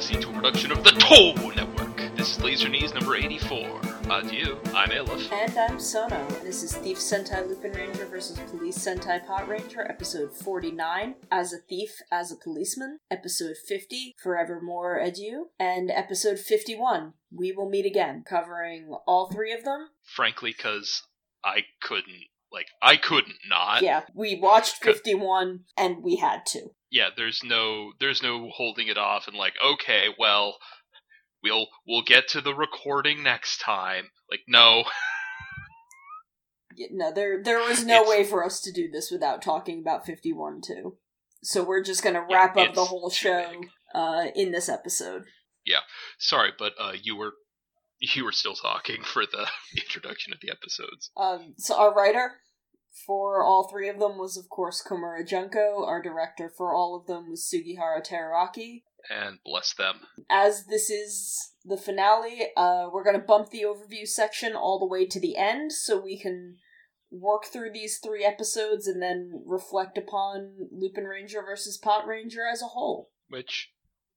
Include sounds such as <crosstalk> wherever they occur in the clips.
listening to a production of the Toe Network. This is Laser Knees number 84. Adieu, I'm Aleph. And I'm Sono. This is Thief Sentai Lupin Ranger versus Police Sentai Pot Ranger, episode 49, As a Thief, As a Policeman, episode 50, Forevermore Adieu, and episode 51, We Will Meet Again, covering all three of them. Frankly, because I couldn't, like, I couldn't not. Yeah, we watched 51 and we had to. Yeah, there's no, there's no holding it off and like, okay, well, we'll, we'll get to the recording next time. Like, no. Yeah, No, there there was no It's- way for us to do this without talking about 51 too. So we're just gonna Yeah, wrap up the whole show uh, in this episode. Yeah. Sorry, but uh, you were, you were still talking for the <laughs> introduction of the episodes. Um, so our writer for all three of them was, of course, Komura Junko. Our director for all of them was Sugihara Teruaki. And bless them. As this is the finale, uh, we're going to bump the overview section all the way to the end so we can work through these three episodes and then reflect upon Lupin Ranger versus Pot Ranger as a whole. which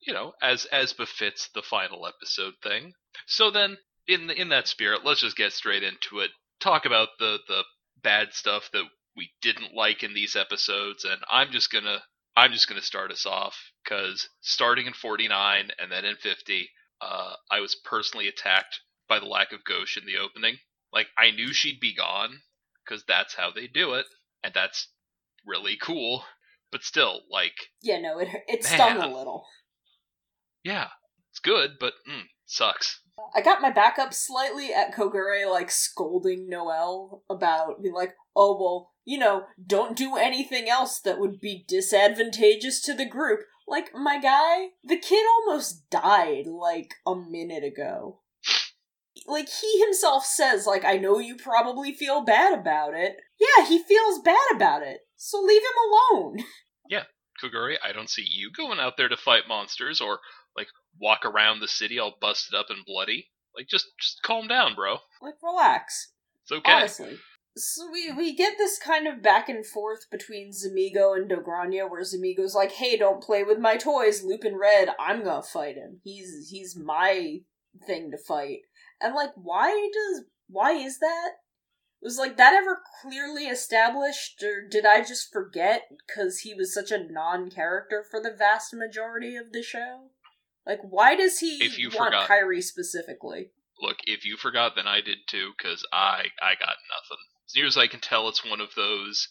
you know as as befits the final episode thing so then in in that spirit let's just get straight into it talk about the the bad stuff that we didn't like in these episodes and i'm just gonna i'm just gonna start us off because starting in 49 and then in 50 uh, i was personally attacked by the lack of gauche in the opening like i knew she'd be gone because that's how they do it and that's really cool but still like Yeah, no, it it stung a little. yeah, it's good, but mm, sucks. I got my back up slightly at Kogure, like scolding Noel about being like, oh, well, you know, don't do anything else that would be disadvantageous to the group. Like, my guy, the kid almost died, like, a minute ago. Like, he himself says, like, I know you probably feel bad about it. Yeah, he feels bad about it. So leave him alone. Yeah, Kogure, I don't see you going out there to fight monsters or like walk around the city all busted up and bloody. Like just just calm down, bro. Like, relax. It's okay. Honestly. So we we get this kind of back and forth between Zamigo and Dogranio, where Zamigo's like, "Hey, don't play with my toys, Lupin Red. I'm gonna fight him. He's he's my thing to fight." And like, why does why is that? Was like that ever clearly established, or did I just forget because he was such a non-character for the vast majority of the show? Like, why does he If you want forgot- Kairi specifically? Look, if you forgot, then I did too, cause I I got nothing. As near as I can tell, it's one of those.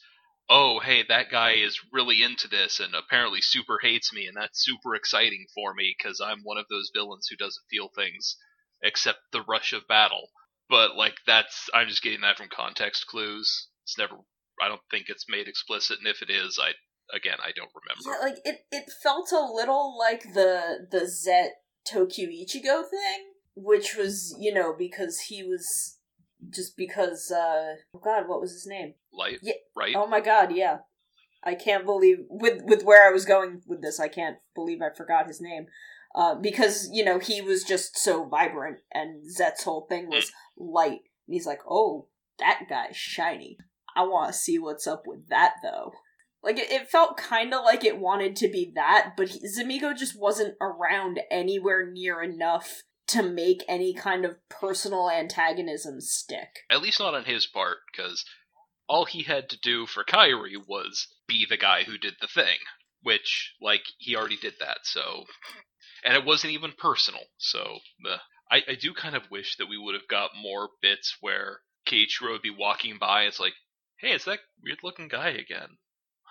Oh, hey, that guy is really into this and apparently super hates me, and that's super exciting for me because I'm one of those villains who doesn't feel things except the rush of battle. But like that's I'm just getting that from context clues. It's never I don't think it's made explicit, and if it is, I again I don't remember. Yeah, like it, it felt a little like the the Zet Tokyo Ichigo thing, which was, you know, because he was just because uh oh god, what was his name? Light, Yeah. right? Oh my god, yeah. I can't believe with with where I was going with this, I can't believe I forgot his name. Uh, because you know he was just so vibrant, and Zet's whole thing was light. And he's like, "Oh, that guy's shiny. I want to see what's up with that, though." Like it, it felt kind of like it wanted to be that, but he, Zamigo just wasn't around anywhere near enough to make any kind of personal antagonism stick. At least not on his part, because all he had to do for Kairi was be the guy who did the thing, which, like, he already did that, so. And it wasn't even personal, so. I, I do kind of wish that we would have got more bits where Keiichiro would be walking by, it's like, hey, it's that weird looking guy again.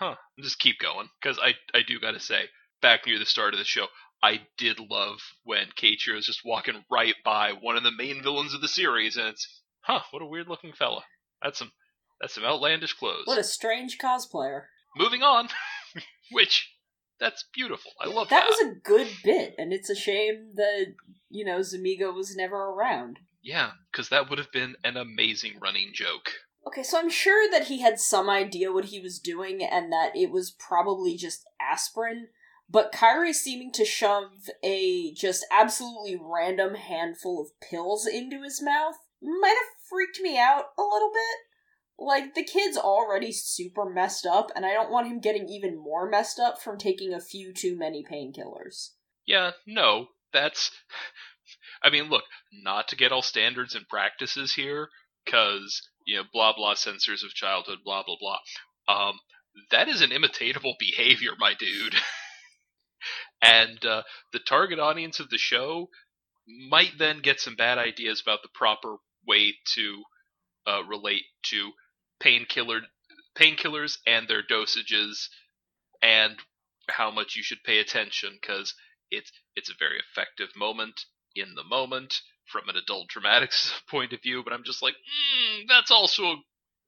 Huh. Just keep going, because I, I do gotta say, back near the start of the show, I did love when Keiichiro is just walking right by one of the main villains of the series, and it's, huh, what a weird looking fella. That's some that's some outlandish clothes. What a strange cosplayer. Moving on, <laughs> which that's beautiful. I love that that. was a good bit, and it's a shame that you know Zamigo was never around. Yeah, because that would have been an amazing running joke. Okay, so I'm sure that he had some idea what he was doing, and that it was probably just aspirin. But Kairi seeming to shove a just absolutely random handful of pills into his mouth might have freaked me out a little bit. Like, the kid's already super messed up, and I don't want him getting even more messed up from taking a few too many painkillers. Yeah, no, that's. <laughs> I mean, look, not to get all standards and practices here, because you know, blah blah censors of childhood, blah blah blah. Um, that is an imitatable <laughs> behavior, my dude. <laughs> and uh, the target audience of the show might then get some bad ideas about the proper way to uh, relate to painkiller painkillers and their dosages and how much you should pay attention because it's it's a very effective moment in the moment from an adult dramatics <laughs> point of view but i'm just like mm, that's also a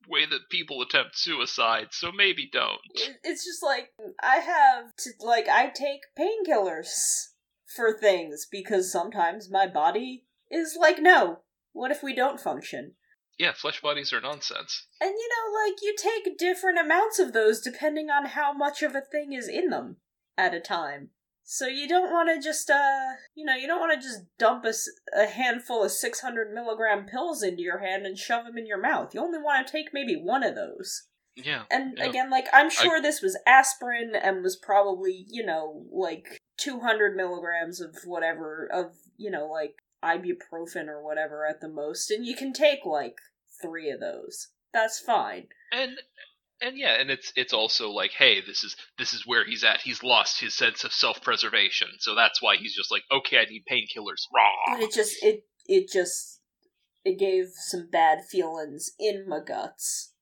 way that people attempt suicide so maybe don't it's just like i have to like i take painkillers for things because sometimes my body is like no what if we don't function yeah, flesh bodies are nonsense. And you know, like, you take different amounts of those depending on how much of a thing is in them at a time. So you don't want to just, uh, you know, you don't want to just dump a, a handful of 600 milligram pills into your hand and shove them in your mouth. You only want to take maybe one of those. Yeah. And yeah. again, like, I'm sure I... this was aspirin and was probably, you know, like 200 milligrams of whatever, of, you know, like ibuprofen or whatever at the most, and you can take like three of those. That's fine. And and yeah, and it's it's also like, hey, this is this is where he's at. He's lost his sense of self preservation, so that's why he's just like, okay, I need painkillers. Raw. But it just it it just it gave some bad feelings in my guts.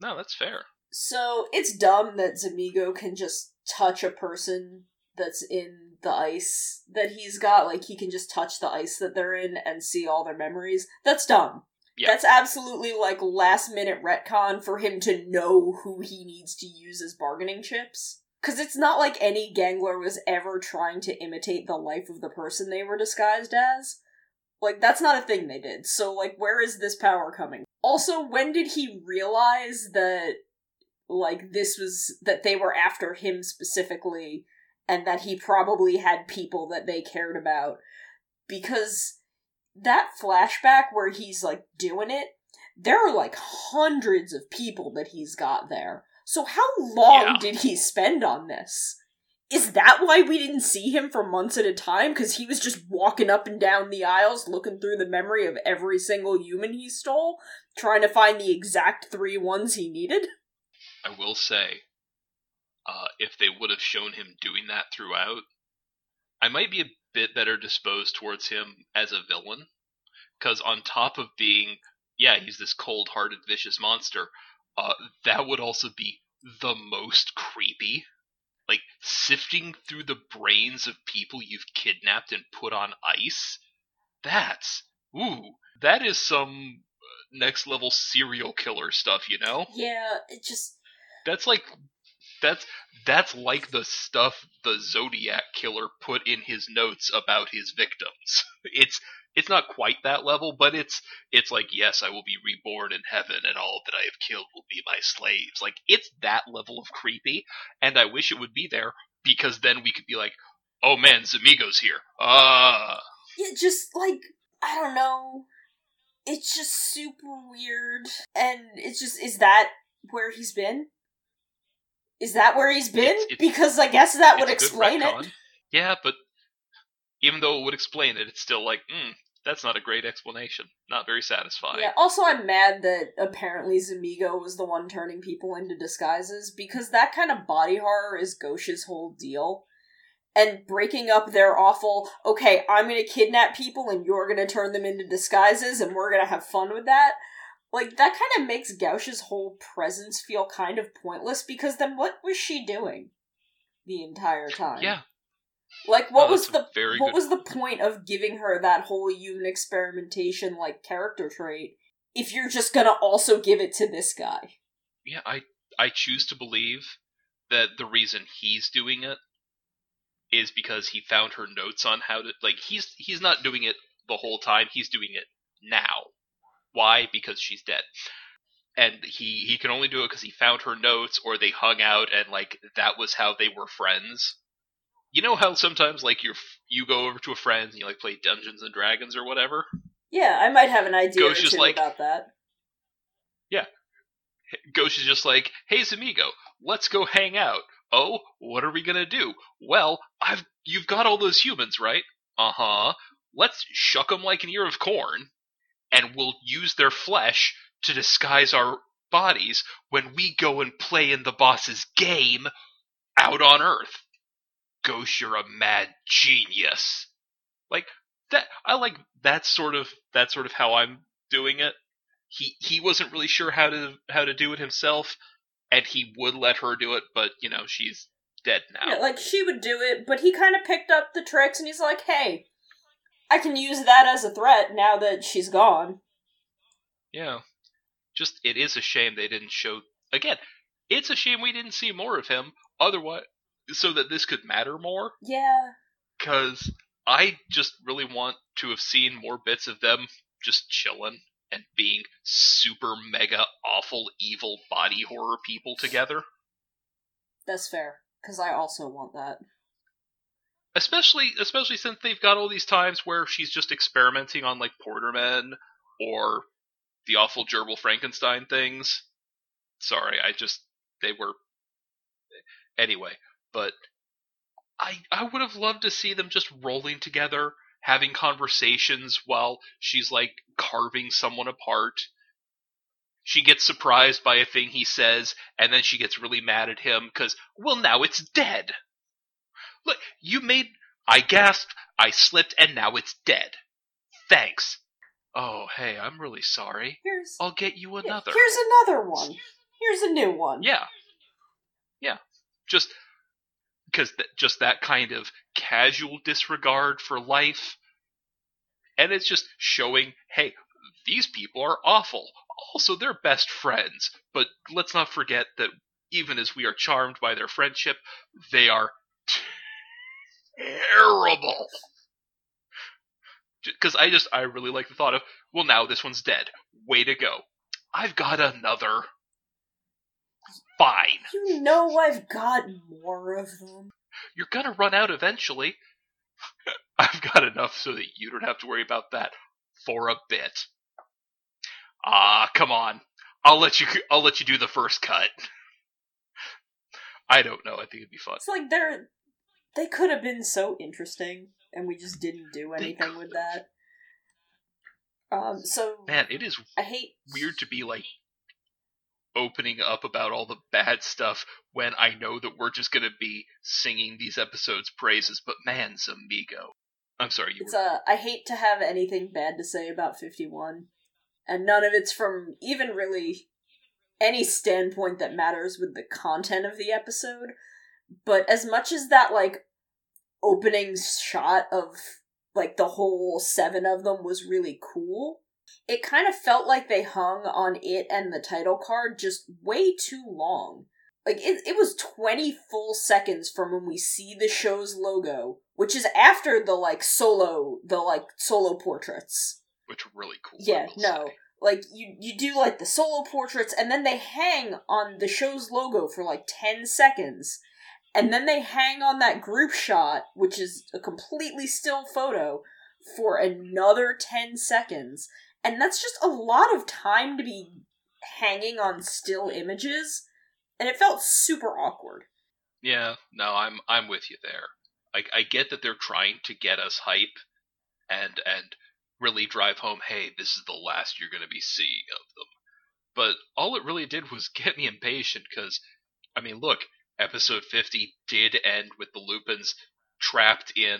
No, that's fair. So it's dumb that Zamigo can just touch a person that's in the ice that he's got. Like he can just touch the ice that they're in and see all their memories. That's dumb. Yeah. That's absolutely like last minute retcon for him to know who he needs to use as bargaining chips. Because it's not like any gangler was ever trying to imitate the life of the person they were disguised as. Like, that's not a thing they did. So, like, where is this power coming? Also, when did he realize that, like, this was, that they were after him specifically, and that he probably had people that they cared about? Because that flashback where he's like doing it, there are like hundreds of people that he's got there. So how long yeah. did he spend on this? Is that why we didn't see him for months at a time? Because he was just walking up and down the aisles looking through the memory of every single human he stole, trying to find the exact three ones he needed? I will say, uh, if they would have shown him doing that throughout, I might be a bit better disposed towards him as a villain. Because on top of being, yeah, he's this cold hearted, vicious monster, uh, that would also be the most creepy. Like, sifting through the brains of people you've kidnapped and put on ice? That's, ooh, that is some uh, next level serial killer stuff, you know? Yeah, it just. That's like that's that's like the stuff the Zodiac killer put in his notes about his victims. <laughs> It's it's not quite that level, but it's it's like yes, I will be reborn in heaven, and all that I have killed will be my slaves. Like it's that level of creepy, and I wish it would be there because then we could be like, oh man, Zamigo's here. Ah. Uh. Yeah, just like I don't know. It's just super weird, and it's just is that where he's been? Is that where he's been? It's, it's, because I guess that would explain it. Yeah, but even though it would explain it, it's still like, mm, that's not a great explanation. Not very satisfying. Yeah, also I'm mad that apparently Zamigo was the one turning people into disguises, because that kind of body horror is Gauche's whole deal. And breaking up their awful, okay, I'm gonna kidnap people and you're gonna turn them into disguises and we're gonna have fun with that like that kind of makes Gauche's whole presence feel kind of pointless because then what was she doing the entire time? Yeah. Like oh, what was the what was the point of giving her that whole human experimentation like character trait if you're just to also give it to this guy? Yeah, I I choose to believe that the reason he's doing it is because he found her notes on how to like he's he's not doing it the whole time, he's doing it now why? Because she's dead. And he he can only do it because he found her notes, or they hung out, and like that was how they were friends. You know how sometimes like you you go over to a friend and you like play Dungeons and Dragons or whatever. Yeah, I might have an idea or two like, about that. Yeah, Gauche is just like, "Hey, Zamigo, let's go hang out." Oh, what are we gonna do? Well, I've you've got all those humans, right? Uh huh. Let's shuck them like an ear of corn, and we'll use their flesh to disguise our bodies when we go and play in the boss's game out on Earth. Gauche, you're a mad genius. Like that, I like that sort of that sort of how I'm doing it. He he wasn't really sure how to how to do it himself, and he would let her do it, but you know she's dead now. Yeah, like she would do it, but he kind of picked up the tricks and he's like, "Hey, I can use that as a threat now that she's gone." Yeah. Just it is a shame they didn't show again. It's a shame we didn't see more of him otherwise so that this could matter more Yeah. cuz I just really want to have seen more bits of them just chilling and being super mega awful evil body horror people together. That's fair cuz I also want that. Especially especially since they've got all these times where she's just experimenting on like Poodermen or the awful gerbil Frankenstein things. Sorry, I just they were anyway, but I I would have loved to see them just rolling together, having conversations while she's like carving someone apart. She gets surprised by a thing he says, and then she gets really mad at him because, well, now it's dead. Look, you made. I gasped, I slipped, and now it's dead. Thanks. Oh, hey, I'm really sorry. Here's I'll get you another. here's another one. Here's a new one. Yeah. Yeah. Just because th- just that kind of casual disregard for life. And it's just showing, hey, these people are awful. Also, they're best friends. But let's not forget that even as we are charmed by their friendship, they are terrible. Because I just, I really like the thought of, well, now this one's dead. Way to go. I've got another. Fine. You know I've got more of them. You're gonna run out eventually. <laughs> I've got enough so that you don't have to worry about that for a bit. Ah, come on. I'll let you. I'll let you do the first cut. <laughs> I don't know. I think it'd be fun. It's like they're they could have been so interesting, and we just didn't do anything with that. Um, so Man, it is I hate weird to be like opening up about all the bad stuff when I know that we're just gonna be singing these episodes' praises. But man, Zamigo. I'm sorry. You It's were, uh, I hate to have anything bad to say about 51, and none of it's from even really any standpoint that matters with the content of the episode. But as much as that, like, opening shot of, like, the whole seven of them was really cool, it kind of felt like they hung on it and the title card just way too long. Like, it, it was 20 full seconds from when we see the show's logo, which is after the, like, solo, the, like, solo portraits. which were really cool. Yeah, no. say. Like you you do like the solo portraits and then they hang on the show's logo for like 10 seconds. And then they hang on that group shot, which is a completely still photo, for another 10 seconds. And that's just a lot of time to be hanging on still images. And it felt super awkward. Yeah, no, I'm I'm with you there. I, I get that they're trying to get us hype and and really drive home, hey, this is the last you're going to be seeing of them. But all it really did was <laughs> get me impatient because I mean, look, episode 50 did end with the Lupins trapped in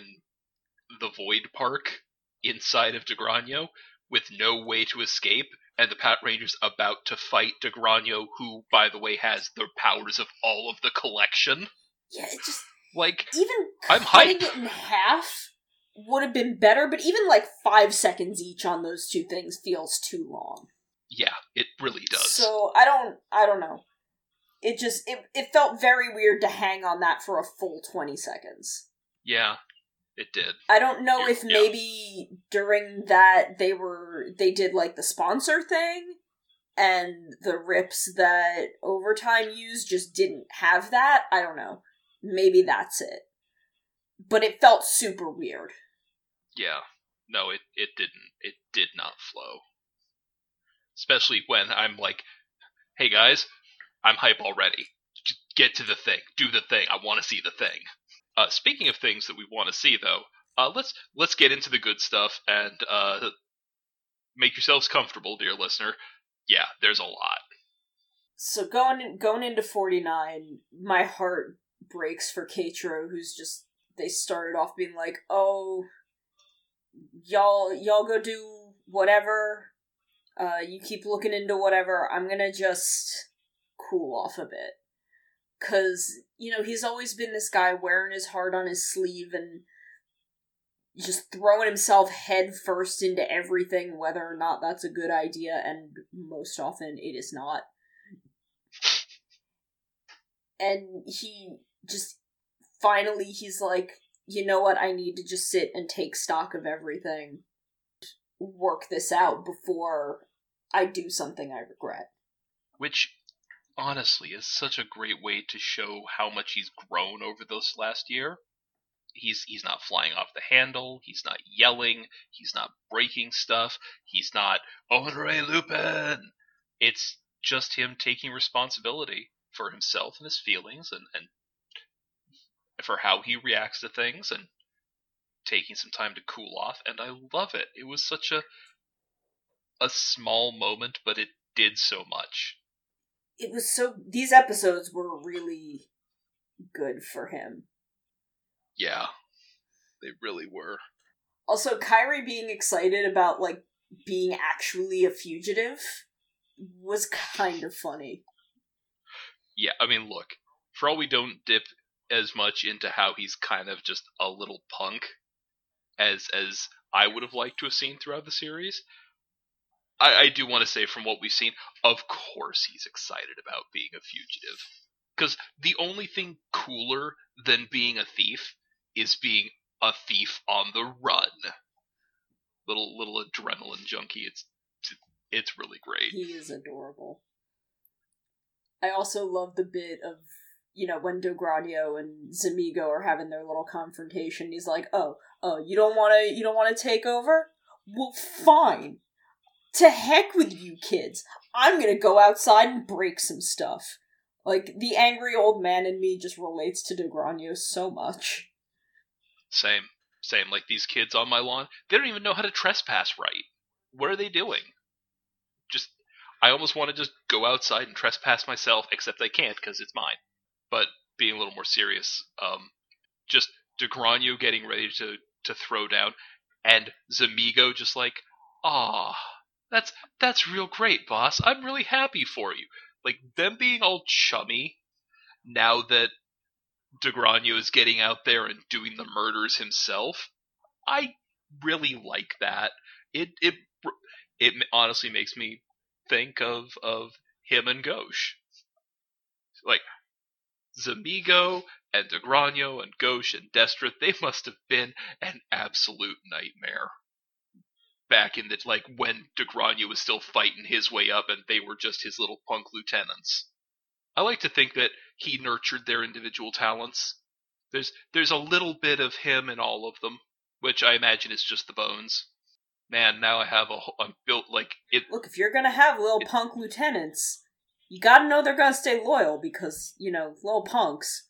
the Void Park inside of Dogranio with no way to escape and the Pat Rangers about to fight Dogranio who by the way has the powers of all of the collection. Yeah, it just Like even I'm cutting it in half would have been better, but even like five seconds each on those two things feels too long. Yeah, it really does. So I don't I don't know. It just it, it felt very weird to hang on that for a full twenty seconds. yeah, it did. I don't know Yeah, if yeah. maybe during that they were they did like the sponsor thing and the rips that overtime used just didn't have that. I don't know. Maybe that's it. But it felt super weird. Yeah. No, it it didn't. It did not flow. Especially when I'm like, "Hey guys, I'm hype already. Get to the thing, do the thing. I want to see the thing. Uh, speaking of things that we want to see, though, uh, let's let's get into the good stuff and uh, make yourselves comfortable, dear listener. Yeah, there's a lot. So going going into forty nine, my heart breaks for Katro, who's just they started off being like, "Oh, y'all y'all go do whatever. Uh, you keep looking into whatever. I'm gonna just cool off a bit." Cause, you know, he's always been this guy wearing his heart on his sleeve and just throwing himself head first into everything, whether or not that's a good idea, and most often it is not. And he just finally he's like, you know what, I need to just sit and take stock of everything, work this out before I do something I regret. Which honestly is such a great way to show how much he's grown over this last year he's he's not flying off the handle. He's not yelling. He's not breaking stuff. He's not Honore Lupin. It's just him taking responsibility for himself and his feelings and, and for how he reacts to things and taking some time to cool off and I love it. It was such a a small moment but it did so much. It was so these episodes were really good for him. Yeah, they really were. Also, Kairi being excited about like being actually a fugitive was kind of funny. Yeah, I mean, look, for all we don't dip as much into how he's kind of just a little punk as as I would have liked to have seen throughout the series. I, I do want to say, from what we've seen, of course he's excited about being a fugitive. Because the only thing cooler than being a thief is being a thief on the run. Little little adrenaline junkie. It's it's really great. He is adorable. I also love the bit of you know when Dogranio and Zamigo are having their little confrontation. He's like, "Oh, oh, you don't want to, you don't want to take over? Well, fine. To heck with you kids. I'm gonna go outside and break some stuff." Like the angry old man in me just relates to Dogranio so much. Same. Same. Like these kids on my lawn, they don't even know how to trespass right. What are they doing? Just, I almost want to just go outside and trespass myself, except I can't because it's mine. But being a little more serious, um, just Dogranio getting ready to to throw down, and Zamigo just like, ah, that's that's real great, boss. I'm really happy for you. Like them being all chummy now that Dogranio is getting out there and doing the murders himself. I really like that. It it it honestly makes me think of of him and Gauche. Like Zamigo and Dogranio and Gauche and Destra, they must have been an absolute nightmare. Back in the like when Dogranio was still fighting his way up and they were just his little punk lieutenants. I like to think that he nurtured their individual talents. There's there's a little bit of him in all of them, which I imagine is just the bones. Man, now I have a I'm built like it. Look, if you're gonna have little it, punk lieutenants, you gotta know they're gonna stay loyal because you know little punks.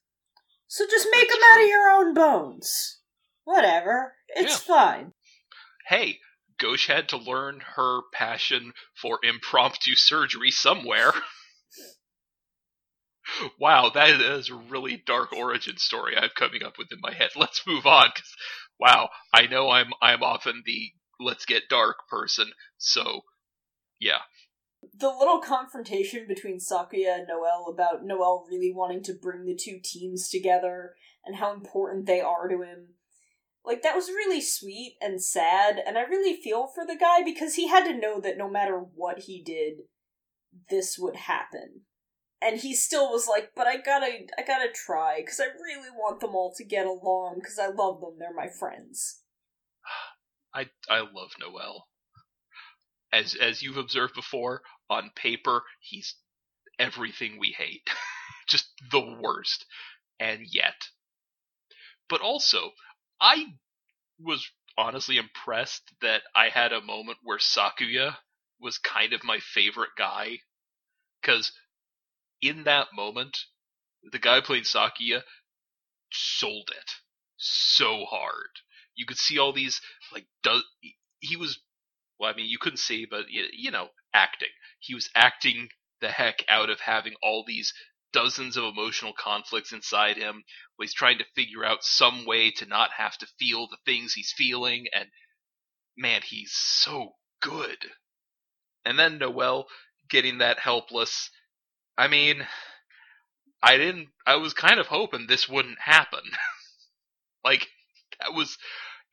So just make them true. out of your own bones. Whatever, it's yeah. fine. Hey, Gauche had to learn her passion for impromptu surgery somewhere. <laughs> wow, that is a really dark origin story I'm coming up with in my head. <laughs> Let's move on. Cause, wow, I know I'm I'm often the let's get dark person. So, yeah. The little confrontation between Sakuya and Noel about Noel really wanting to bring the two teams together and how important they are to him. Like, that was really sweet and sad, and I really feel for the guy because he had to know that no matter what he did, this would happen and he still was like, "But I gotta, I gotta try because I really want them all to get along because I love them. They're my friends." <sighs> I I love Noel. As as you've observed before, on paper he's everything we hate, <laughs> just the worst, and yet, but also I was honestly impressed that I had a moment where Sakuya was kind of my favorite guy because in that moment the guy playing Sakuya sold it so hard. You could see all these like does he was well I mean you couldn't see but you know acting. He was acting the heck out of having all these dozens of emotional conflicts inside him he's trying to figure out some way to not have to feel the things he's feeling and man he's so good. And then Noel getting that helpless I mean I didn't. I was kind of hoping this wouldn't happen. <laughs> like that was,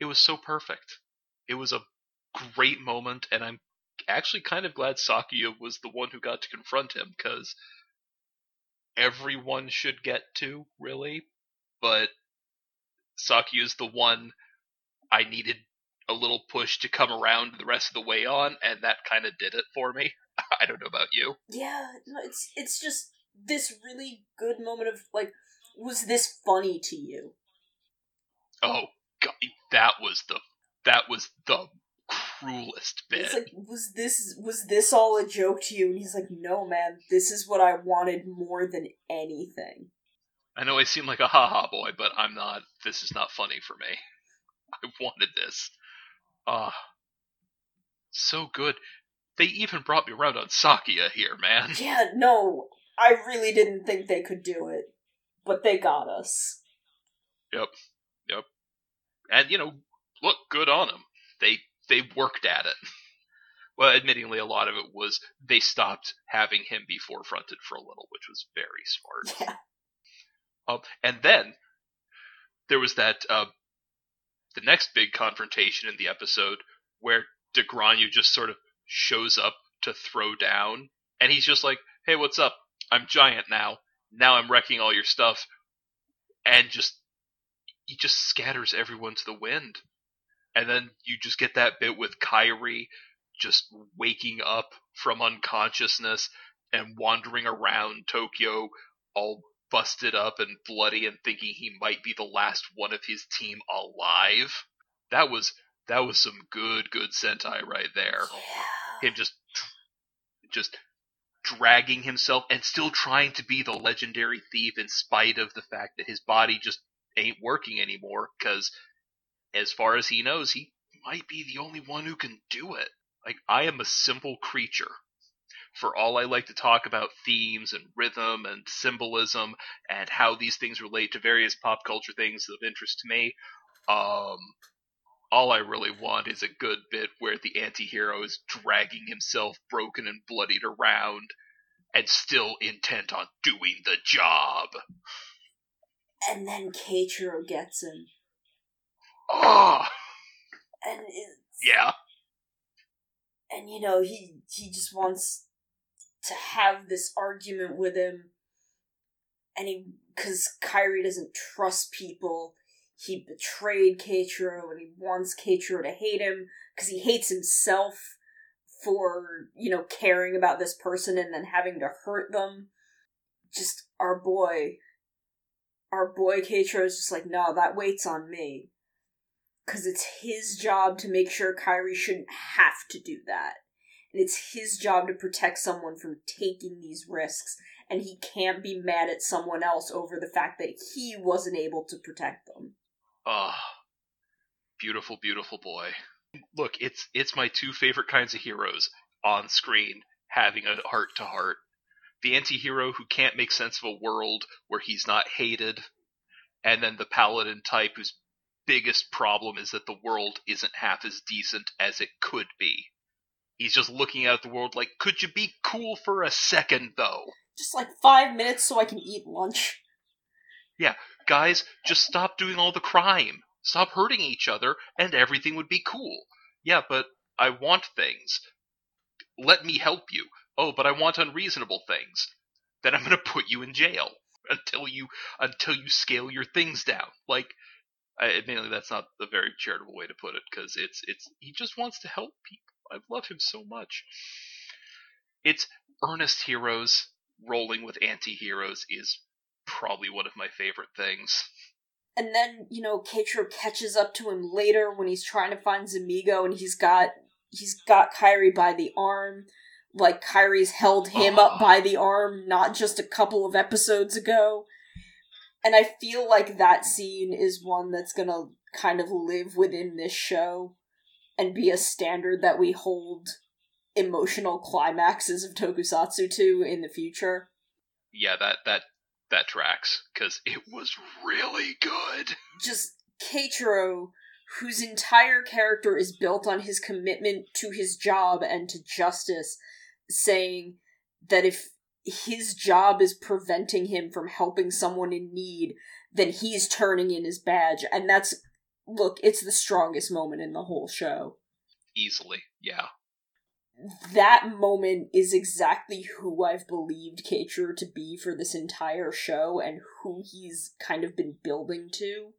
it was so perfect. It was a great moment, and I'm actually kind of glad Sakuya was the one who got to confront him because everyone should get to really, but Saki is the one I needed a little push to come around the rest of the way on, and that kind of did it for me. <laughs> I don't know about you. Yeah, no, it's it's just this really good moment of like, was this funny to you? Oh god, that was the that was the cruelest bit. It's like, was this was this all a joke to you? And he's like, no, man, this is what I wanted more than anything. I know I seem like a haha boy, but I'm not. This is not funny for me. <laughs> I wanted this. Ah, uh, so good. They even brought me around on Sakuya here, man. Yeah, no, I really didn't think they could do it, but they got us. Yep, yep. And you know, look, good on them. They they worked at it. <laughs> Well, admittingly, a lot of it was they stopped having him be forefronted for a little, which was very smart. <laughs> Yeah. Um, and then there was that uh, the next big confrontation in the episode where Dogranio just sort of shows up to throw down, and he's just like, "Hey, what's up? I'm giant now. Now I'm wrecking all your stuff. And just he just scatters everyone to the wind. And then you just get that bit with Kairi just waking up from unconsciousness and wandering around Tokyo all busted up and bloody and thinking he might be the last one of his team alive. That was that was some good good Sentai right there. Yeah. Him just just dragging himself and still trying to be the legendary thief in spite of the fact that his body just ain't working anymore because as far as he knows he might be the only one who can do it like i am a simple creature for all i like to talk about themes and rhythm and symbolism and how these things relate to various pop culture things of interest to me um all I really want is a good bit where the anti-hero is dragging himself broken and bloodied around and still intent on doing the job. And then Keiichiro gets him. Oh! And it's, yeah. And you know, he he just wants to have this argument with him and he cuz Kairi doesn't trust people he betrayed Keiichiro and he wants Keiichiro to hate him because he hates himself for, you know, caring about this person and then having to hurt them. Just our boy. Our boy Keiichiro is just like, no, that waits on me. Because it's his job to make sure Kairi shouldn't have to do that. And it's his job to protect someone from taking these risks. And he can't be mad at someone else over the fact that he wasn't able to protect them. Ah, beautiful, beautiful boy. Look, it's it's my two favorite kinds of heroes on screen having a heart to heart. The anti-hero who can't make sense of a world where he's not hated, and then the paladin type whose biggest problem is that the world isn't half as decent as it could be. He's just looking at the world like, could you be cool for a second, though? Just like five minutes so I can eat lunch. Yeah, guys, just stop doing all the crime. Stop hurting each other, and everything would be cool. Yeah, but I want things. Let me help you. Oh, but I want unreasonable things. Then I'm gonna put you in jail until you until you scale your things down. Like, I, admittedly, that's not a very charitable way to put it because it's it's he just wants to help people. I love him so much. It's earnest heroes rolling with anti-heroes is probably one of my favorite things. And then, you know, Keiichiro catches up to him later when he's trying to find Zamigo and he's got he's got Kairi by the arm. Like Kairi's held him up ah. by the arm not just a couple of episodes ago. And I feel like that scene is one that's gonna kind of live within this show and be a standard that we hold emotional climaxes of tokusatsu to in the future. Yeah, that that that tracks because it was really good. Just Keiichiro, whose entire character is built on his commitment to his job and to justice, saying that if his job is preventing him from helping someone in need, then he's turning in his badge. And that's, look, it's the strongest moment in the whole show. Easily, yeah. That moment is exactly who I've believed Keiichiro to be for this entire show and who he's kind of been building to.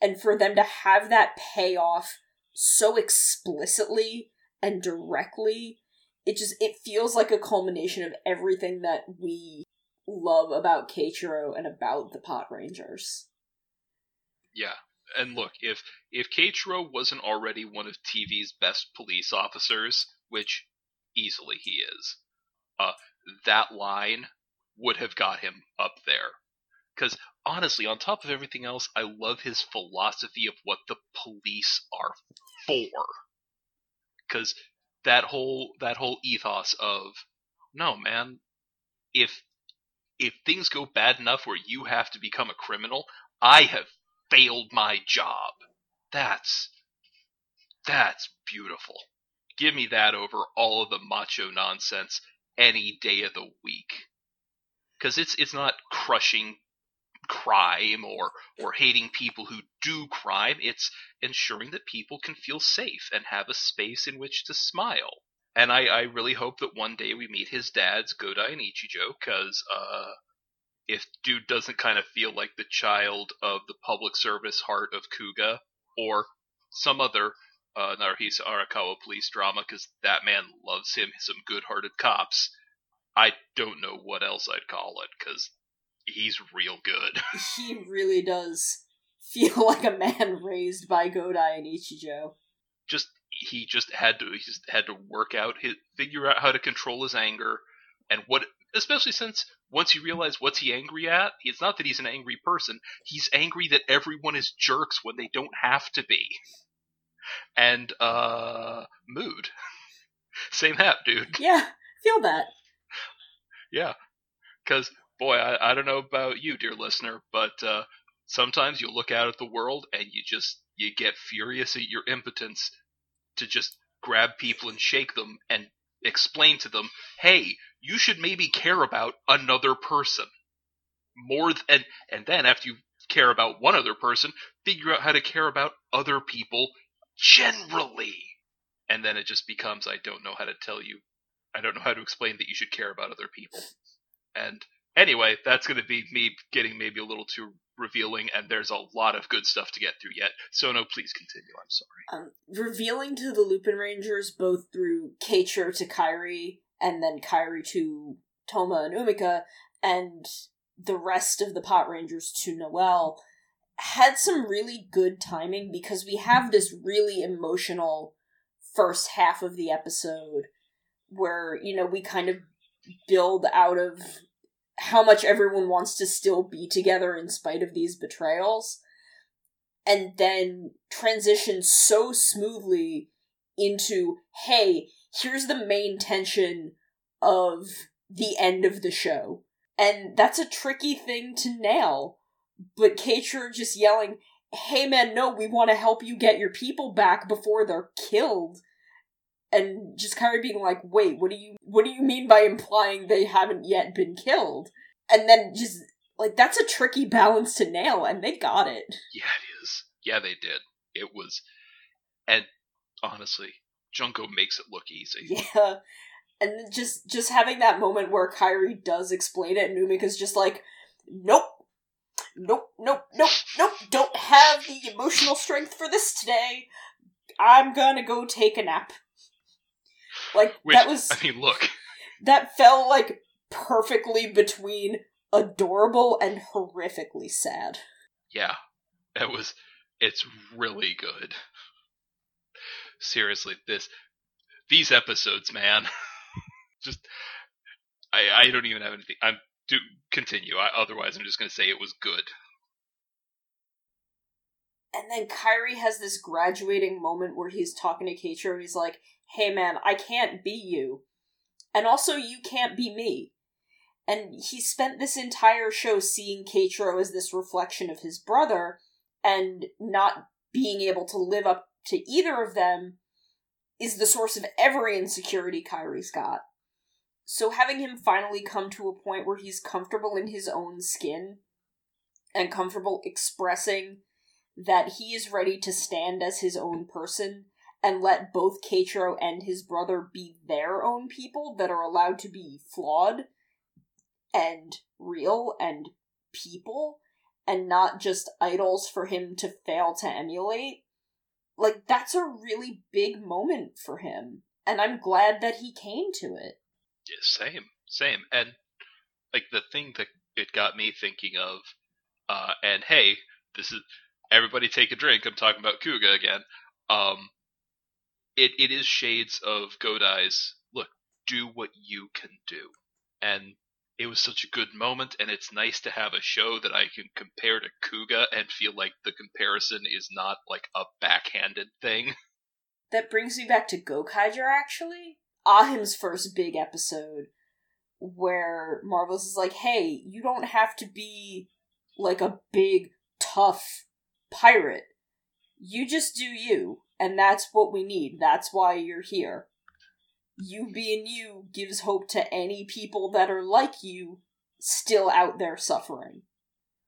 And for them to have that payoff so explicitly and directly it just it feels like a culmination of everything that we love about Keiichiro and about the Pot Rangers. Yeah. And look, if if Keiichiro wasn't already one of TV's best police officers, which easily he is, uh, that line would have got him up there. Because honestly, on top of everything else, I love his philosophy of what the police are for. Because that whole that whole ethos of no man if if things go bad enough where you have to become a criminal i have failed my job. That's that's beautiful. Give me that over all of the macho nonsense any day of the week. Because it's it's not crushing crime or or hating people who do crime. It's ensuring that people can feel safe and have a space in which to smile. And I, I really hope that one day we meet his dads, Godai and Ichijo, because uh, if dude doesn't kind of feel like the child of the public service heart of Kuuga or some other uh, Naruhisa Arakawa police drama, because that man loves him some good-hearted cops. I don't know what else I'd call it, because he's real good. <laughs> he really does feel <laughs> like a man raised by Godai and Ichijo. Just he just had to he just had to work out his figure out how to control his anger and what especially since once you realize what's he angry at, it's not that he's an angry person. He's angry that everyone is jerks when they don't have to be. And uh mood. <laughs> Same hat, dude. Yeah, feel that. Yeah. Cuz boy, I, I don't know about you, dear listener, but uh, sometimes you look out at the world and you just you get furious at your impotence to just grab people and shake them and explain to them, hey, you should maybe care about another person more, th- and and then after you care about one other person, figure out how to care about other people generally, and then it just becomes I don't know how to tell you, I don't know how to explain that you should care about other people, and Anyway, that's going to be me getting maybe a little too revealing, and there's a lot of good stuff to get through yet. So, no, please continue. I'm sorry. Um, revealing to the Lupin Rangers both through Keiichiro to Kairi, and then Kairi to Toma and Umika, and the rest of the Pot Rangers to Noel, had some really good timing because we have this really emotional first half of the episode where, you know, we kind of build out of how much everyone wants to still be together in spite of these betrayals and then transition so smoothly into hey here's the main tension of the end of the show. And that's a tricky thing to nail but Keiichiro just yelling hey man no we want to help you get your people back before they're killed and just of being like, "Wait, what do you what do you mean by implying they haven't yet been killed?" And then just like that's a tricky balance to nail, and they got it. Yeah, it is. Yeah, they did. It was, and honestly, Junko makes it look easy. <laughs> Yeah, and just just having that moment where Kairi does explain it, and Umika's just like, "Nope." Nope, nope, nope, nope, don't have the emotional strength for this today. I'm gonna go take a nap. Like Which, that was I mean, look. That fell like perfectly between adorable and horrifically sad. Yeah. It was it's really good. Seriously, this these episodes, man. <laughs> just I I don't even have anything. I'm do continue. I, otherwise I'm just going to say it was good. And then Kairi has this graduating moment where he's talking to Keiichiro and he's like, hey man, I can't be you. And also, you can't be me. And he spent this entire show seeing Keiichiro as this reflection of his brother and not being able to live up to either of them is the source of every insecurity Kairi's got. So having him finally come to a point where he's comfortable in his own skin and comfortable expressing that he is ready to stand as his own person and let both Keiichiro and his brother be their own people that are allowed to be flawed and real and people and not just idols for him to fail to emulate. Like, that's a really big moment for him. And I'm glad that he came to it. Yeah, same, same. And, like, the thing that it got me thinking of, uh, and hey, this is, everybody take a drink, I'm talking about Kuuga again. Um, it, it is shades of Godai's, look, do what you can do. And it was such a good moment, and it's nice to have a show that I can compare to Kuuga and feel like the comparison is not like a backhanded thing. <laughs> That brings me back to Gokaiger, actually. Ahim's first big episode, where Marvelous is like, hey, you don't have to be like a big, tough pirate. You just do you, and that's what we need. That's why you're here you being you gives hope to any people that are like you still out there suffering.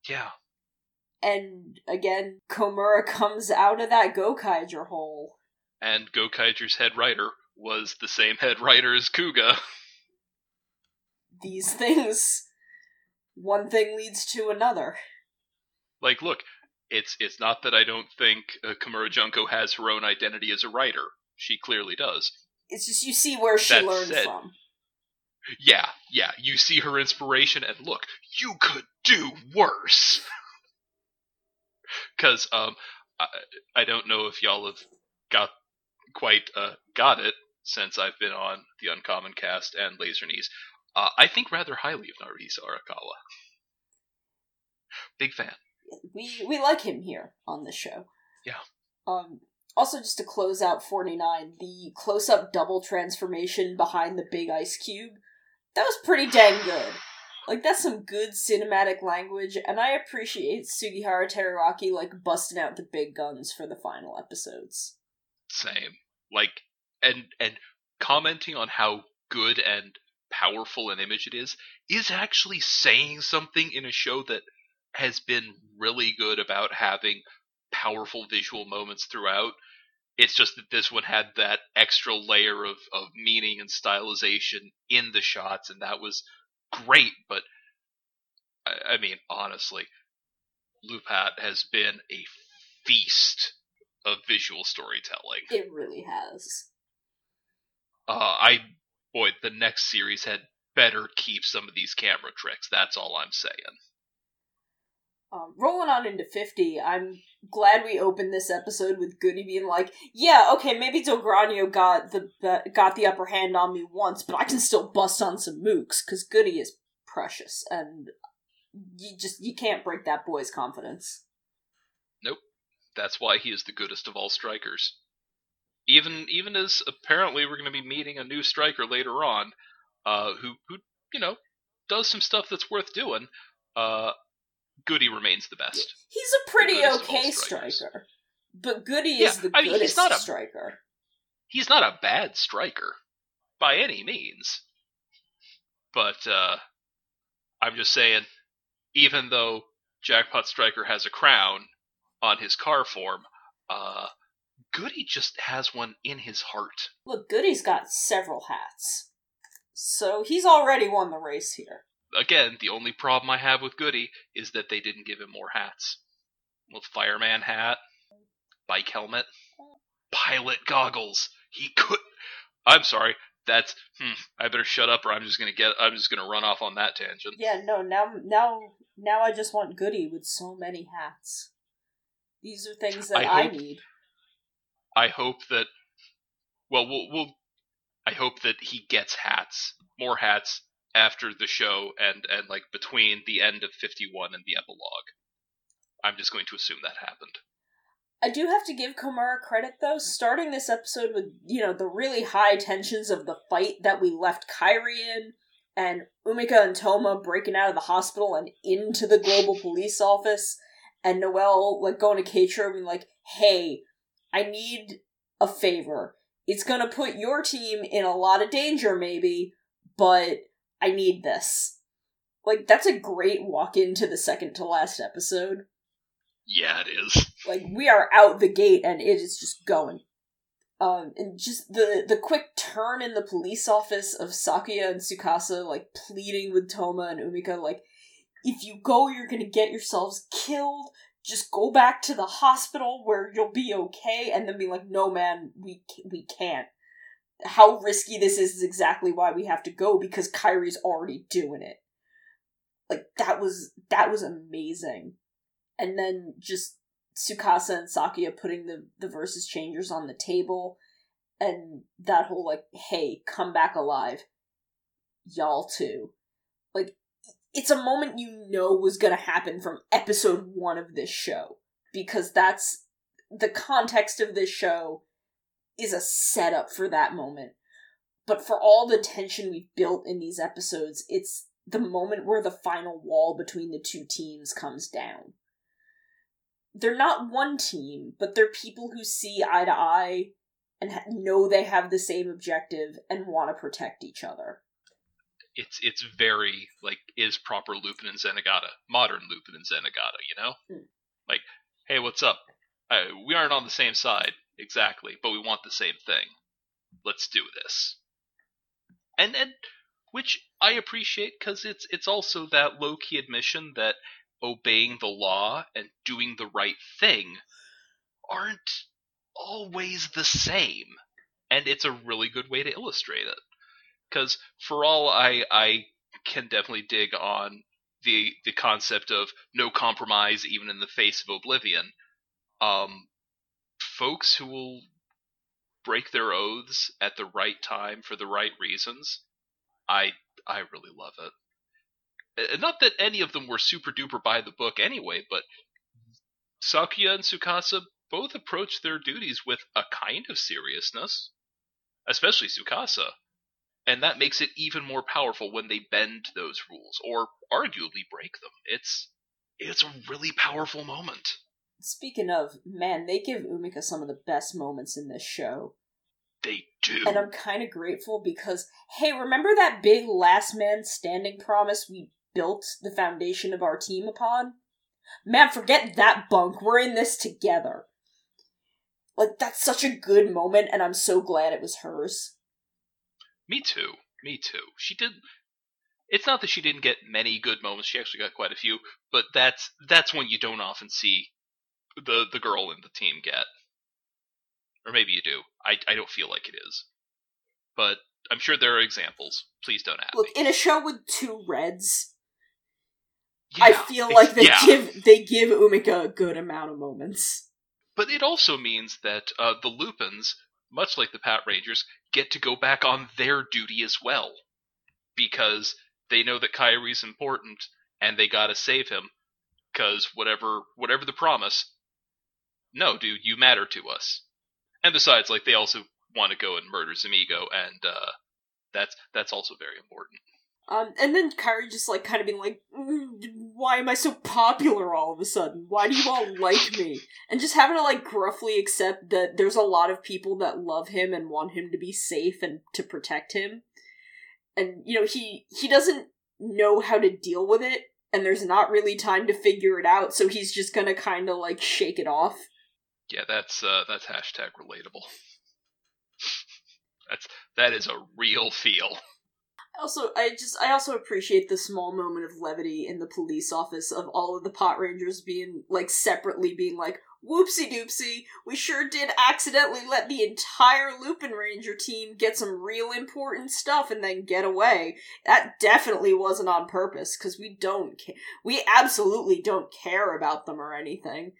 Yeah. And again, Komura comes out of that Gokaiger hole. And Gokaiger's head writer was the same head writer as Kuuga. These things, one thing leads to another. Like, look, it's it's not that I don't think uh, Junko has her own identity as a writer. She clearly does. It's just you see where she that learned said, from. Yeah, yeah. You see her inspiration, and look, you could do worse. <laughs> Because um, I, I don't know if y'all have got quite uh, got it since I've been on the Uncommon Cast and Laser Knees. Uh, I think rather highly of Naruhisa Arakawa. Big fan. We we like him here on the show. Yeah. Um, also, just to close out 49, the close up double transformation behind the big ice cube, that was pretty dang good. Like, that's some good cinematic language, and I appreciate Sugihara Teruaki, like, busting out the big guns for the final episodes. Same. Like, and, and commenting on how good and powerful an image it is, is actually saying something in a show that has been really good about having powerful visual moments throughout. It's just that this one had that extra layer of, of meaning and stylization in the shots, and that was great. But I, I mean, honestly, LuPat has been a feast of visual storytelling. It really has. Uh, I boy, the next series had better keep some of these camera tricks. That's all I'm saying. Um, rolling on into 50, I'm glad we opened this episode with Goody being like, "Yeah, okay, maybe Dogranio got the got the upper hand on me once, but I can still bust on some mooks because Goody is precious, and you just you can't break that boy's confidence." Nope, that's why he is the goodest of all strikers. Even even as apparently we're going to be meeting a new striker later on, uh, who who you know does some stuff that's worth doing. Uh, Goody remains the best. He's a pretty okay striker, but Goody yeah, is the I mean, goodest he's not a, striker. He's not a bad striker by any means, but uh, I'm just saying, even though Jackpot Striker has a crown on his car form, uh, Goody just has one in his heart. Look, Goody's got several hats, so he's already won the race here again, the only problem I have with Goody is that they didn't give him more hats. With fireman hat, bike helmet, pilot goggles. He could. I'm sorry. That's. Hmm, I better shut up, or I'm just gonna get. I'm just gonna run off on that tangent. Yeah. No. Now. Now. Now. I just want Goody with so many hats. These are things that I, hope, I need. I hope that. Well, we'll. We'll. I hope that he gets hats, more hats, after the show and and like between the end of 51 and the epilogue. I'm just going to assume that happened. I do have to give Komura credit though, starting this episode with, you know, the really high tensions of the fight that we left Kairi in, and Umika and Toma breaking out of the hospital and into the global police office, and Noel like going to Keiichiro and being like, hey, I need a favor. It's gonna put your team in a lot of danger, maybe, but I need this. Like, that's a great walk into the second to last episode. Yeah, it is. Like, we are out the gate and it is just going. Um, and just the the quick turn in the police office of Sakuya and Tsukasa, like pleading with Toma and Umika, like, if you go, you're gonna get yourselves killed. Just go back to the hospital where you'll be okay. And then be like, no, man, we we can't. How risky this is is exactly why we have to go because Kairi's already doing it. Like that was that was amazing. And then just Tsukasa and Sakuya putting the the versus changers on the table and that whole like hey come back alive y'all too like it's a moment you know was gonna happen from episode one of this show because that's the context of this show is a setup for that moment but for all the tension we've built in these episodes it's the moment where the final wall between the two teams comes down they're not one team, but they're people who see eye to eye and know they have the same objective and want to protect each other. It's it's very like is proper Lupin and Zenigata, modern Lupin and Zenigata, you know? Hmm. Like, hey, what's up? Uh, we aren't on the same side exactly, but we want the same thing. Let's do this. And and which I appreciate because it's it's also that low key admission that obeying the law and doing the right thing aren't always the same. And it's a really good way to illustrate it. Because for all I, I can definitely dig on the the concept of no compromise even in the face of oblivion, um, folks who will break their oaths at the right time for the right reasons, I I really love it. Not that any of them were super duper by the book anyway, but Sakuya and Tsukasa both approach their duties with a kind of seriousness, especially Tsukasa. And that makes it even more powerful when they bend those rules or arguably break them. It's it's a really powerful moment. Speaking of, man, they give Umika some of the best moments in this show. They do. And I'm kind of grateful because, hey, remember that big last man standing promise we built the foundation of our team upon? Man, forget that bunk. We're in this together. Like, that's such a good moment, and I'm so glad it was hers. Me too. Me too. She did. It's not that she didn't get many good moments. She actually got quite a few, but that's that's one you don't often see the the girl in the team get. Or maybe you do. I I don't feel like it is. But I'm sure there are examples. Please don't ask Look, me. in a show with two reds, Yeah, I feel like they yeah. give they give Umika a good amount of moments. But it also means that uh, the Lupins, much like the Pat Rangers, get to go back on their duty as well. Because they know that Kairi's important and they gotta save him. Because whatever, whatever the promise, no, dude, you matter to us. And besides, like, they also want to go and murder Zamigo, and uh, that's that's also very important. Um, and then Kairi just like kind of being like, "Mm, "Why am I so popular all of a sudden? Why do you all <laughs> like me?" And just having to like gruffly accept that there's a lot of people that love him and want him to be safe and to protect him. And you know he he doesn't know how to deal with it, and there's not really time to figure it out, so he's just gonna kind of like shake it off. Yeah, that's uh, that's hashtag relatable. that's that is a real feel. Also, I just I also appreciate the small moment of levity in the police office of all of the pot rangers being like separately being like, "Whoopsie doopsie, we sure did accidentally let the entire Lupin Ranger team get some real important stuff and then get away. That definitely wasn't on purpose because we don't ca- we absolutely don't care about them or anything."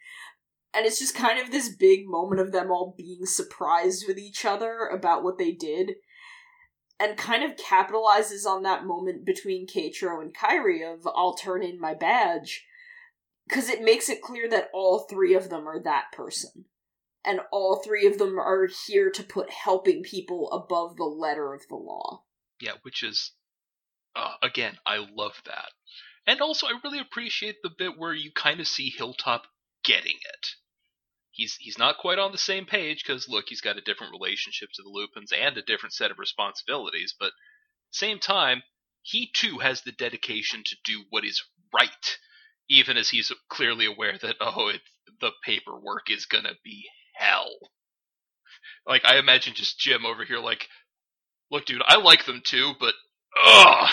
And it's just kind of this big moment of them all being surprised with each other about what they did and kind of capitalizes on that moment between Keiichiro and Kairi of I'll turn in my badge because it makes it clear that all three of them are that person. and all three of them are here to put helping people above the letter of the law. Yeah, which is, uh, again, I love that. And also, I really appreciate the bit where you kind of see Hilltop getting it. He's he's not quite on the same page because look, he's got a different relationship to the Lupins and a different set of responsibilities. But same time, he too has the dedication to do what is right, even as he's clearly aware that oh, the paperwork is gonna be hell. Like I imagine just Jim over here, like, look, dude, I like them too, but ugh,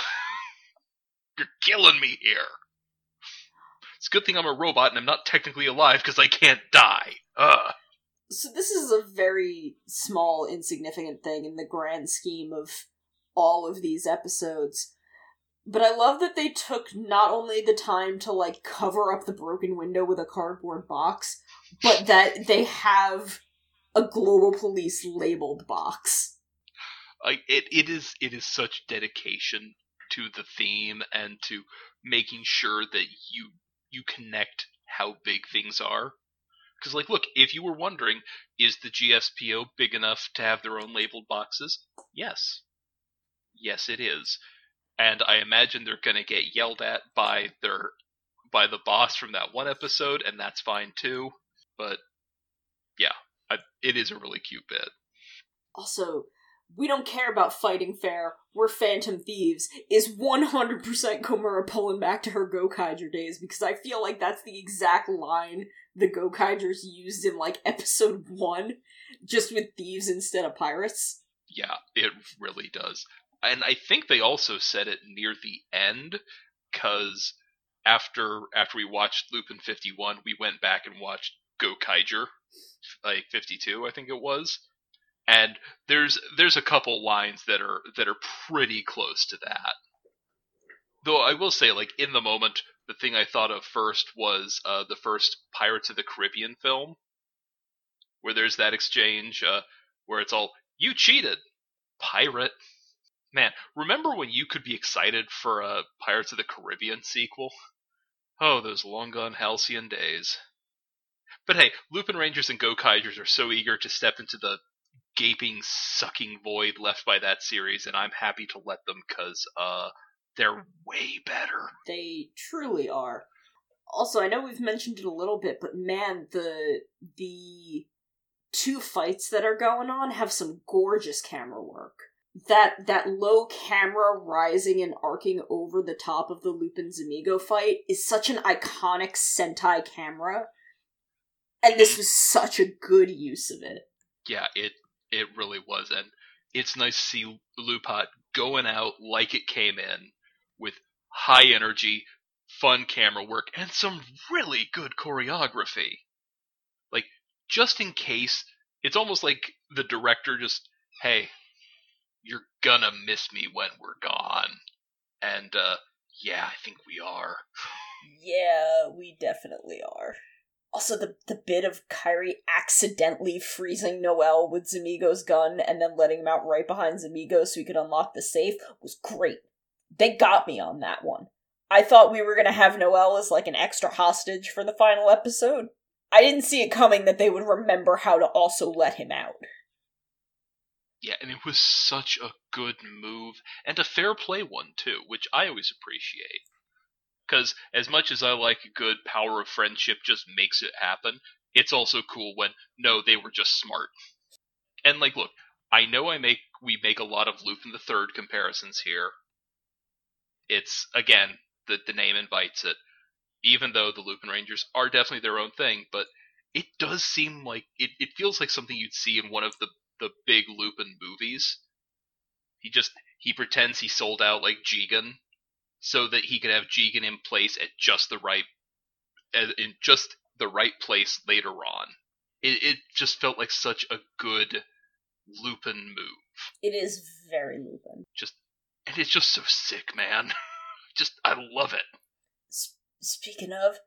<laughs> you're killing me here. It's a good thing I'm a robot and I'm not technically alive because I can't die. Ugh. So this is a very small, insignificant thing in the grand scheme of all of these episodes. But I love that they took not only the time to like cover up the broken window with a cardboard box, but that they have a global police labeled box. Like it, it is it is such dedication to the theme and to making sure that you you connect how big things are. Because, like, look, if you were wondering, is the GSPO big enough to have their own labeled boxes? Yes. Yes, it is. And I imagine they're going to get yelled at by their by the boss from that one episode, and that's fine too. But yeah, I, it is a really cute bit. Also, we don't care about fighting fair. We're phantom thieves. Is 100% Komura pulling back to her Gokaiger days because I feel like that's the exact line the Gokaigers used in like episode 1, just with thieves instead of pirates. Yeah, it really does. And I think they also said it near the end cuz after after we watched Lupin 51, we went back and watched Gokaiger like 52, I think it was and there's there's a couple lines that are that are pretty close to that. Though I will say, like in the moment, the thing I thought of first was uh, the first Pirates of the Caribbean film, where there's that exchange uh, where it's all "you cheated, pirate." Man, remember when you could be excited for a Pirates of the Caribbean sequel? Oh, those long gone halcyon days. But hey, Lupin Rangers and Gokaigers are so eager to step into the gaping, sucking void left by that series, and I'm happy to let them because uh, they're way better. They truly are. Also, I know we've mentioned it a little bit, but man, the the two fights that are going on have some gorgeous camera work. That that low camera rising and arcing over the top of the Lupin Zamigo fight is such an iconic Sentai camera. And this was such a good use of it. Yeah, it it really was, and it's nice to see Lupat going out like it came in with high energy, fun camera work, and some really good choreography. Like, just in case, it's almost like the director just, hey, you're gonna miss me when we're gone. And, uh, yeah, I think we are. yeah, we definitely are. Also, the, the bit of Kairi accidentally freezing Noel with Zamigo's gun and then letting him out right behind Zamigo so he could unlock the safe was great. They got me on that one. I thought we were to have Noel as like an extra hostage for the final episode. I didn't see it coming that they would remember how to also let him out. Yeah, and it was such a good move, and a fair play one, too, which I always appreciate. Because as much as I like a good power of friendship just makes it happen, it's also cool when no, they were just smart. And like, look, I know I make we make a lot of Lupin the Third comparisons here. It's again the the name invites it. Even though the Lupin Rangers are definitely their own thing, but it does seem like it, it feels like something you'd see in one of the the big Lupin movies. He just he pretends he sold out like Jigen so that he could have Jigen in place at just the right in just the right place later on. It, it just felt like such a good Lupin move. It is very Lupin. Just and it's just so sick, man. <laughs> just I love it. S- speaking of,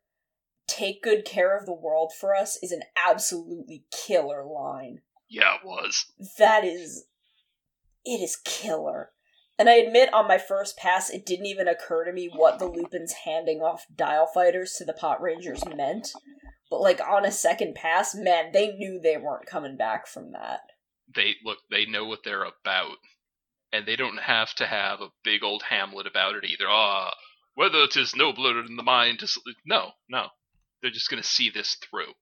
take good care of the world for us is an absolutely killer line. Yeah, it was. That is it is killer. And I admit on my first pass, it didn't even occur to me what the Lupins handing off dial fighters to the Pot Rangers meant. But like on a second pass, man, they knew they weren't coming back from that. They look, they know what they're about, and they don't have to have a big old Hamlet about it either. Ah, whether 'tis nobler in the mind to sl-" no, no, they're just gonna see this through,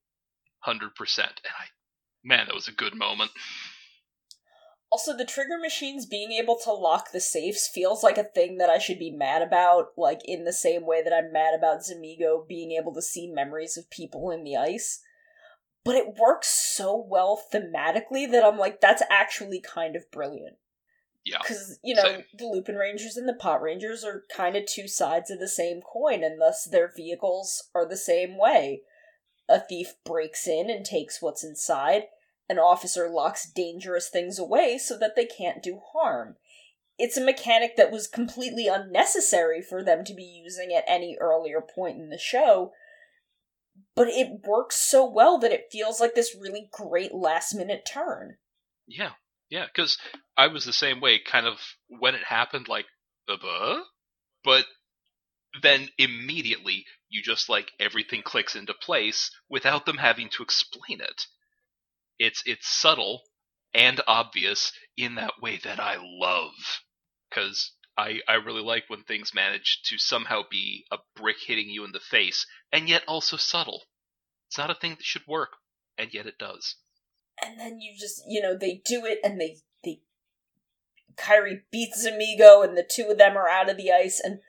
hundred percent. And I, man, that was a good moment. Also, the trigger machines being able to lock the safes feels like a thing that I should be mad about, like in the same way that I'm mad about Zamigo being able to see memories of people in the ice. But it works so well thematically that I'm like, that's actually kind of brilliant. Yeah, Because, you know, same. the Lupin Rangers and the Pot Rangers are kind of two sides of the same coin, and thus their vehicles are the same way. A thief breaks in and takes what's inside, an officer locks dangerous things away so that they can't do harm. It's a mechanic that was completely unnecessary for them to be using at any earlier point in the show, but it works so well that it feels like this really great last minute turn. yeah, yeah. Because I was the same way, kind of when it happened, like, uh, but then immediately you just like everything clicks into place without them having to explain it. It's it's subtle and obvious in that way that I love cuz I I really like when things manage to somehow be a brick hitting you in the face and yet also subtle. It's not a thing that should work and yet it does. and then you just you know they do it and they they Kairi beats Zamigo and the two of them are out of the ice and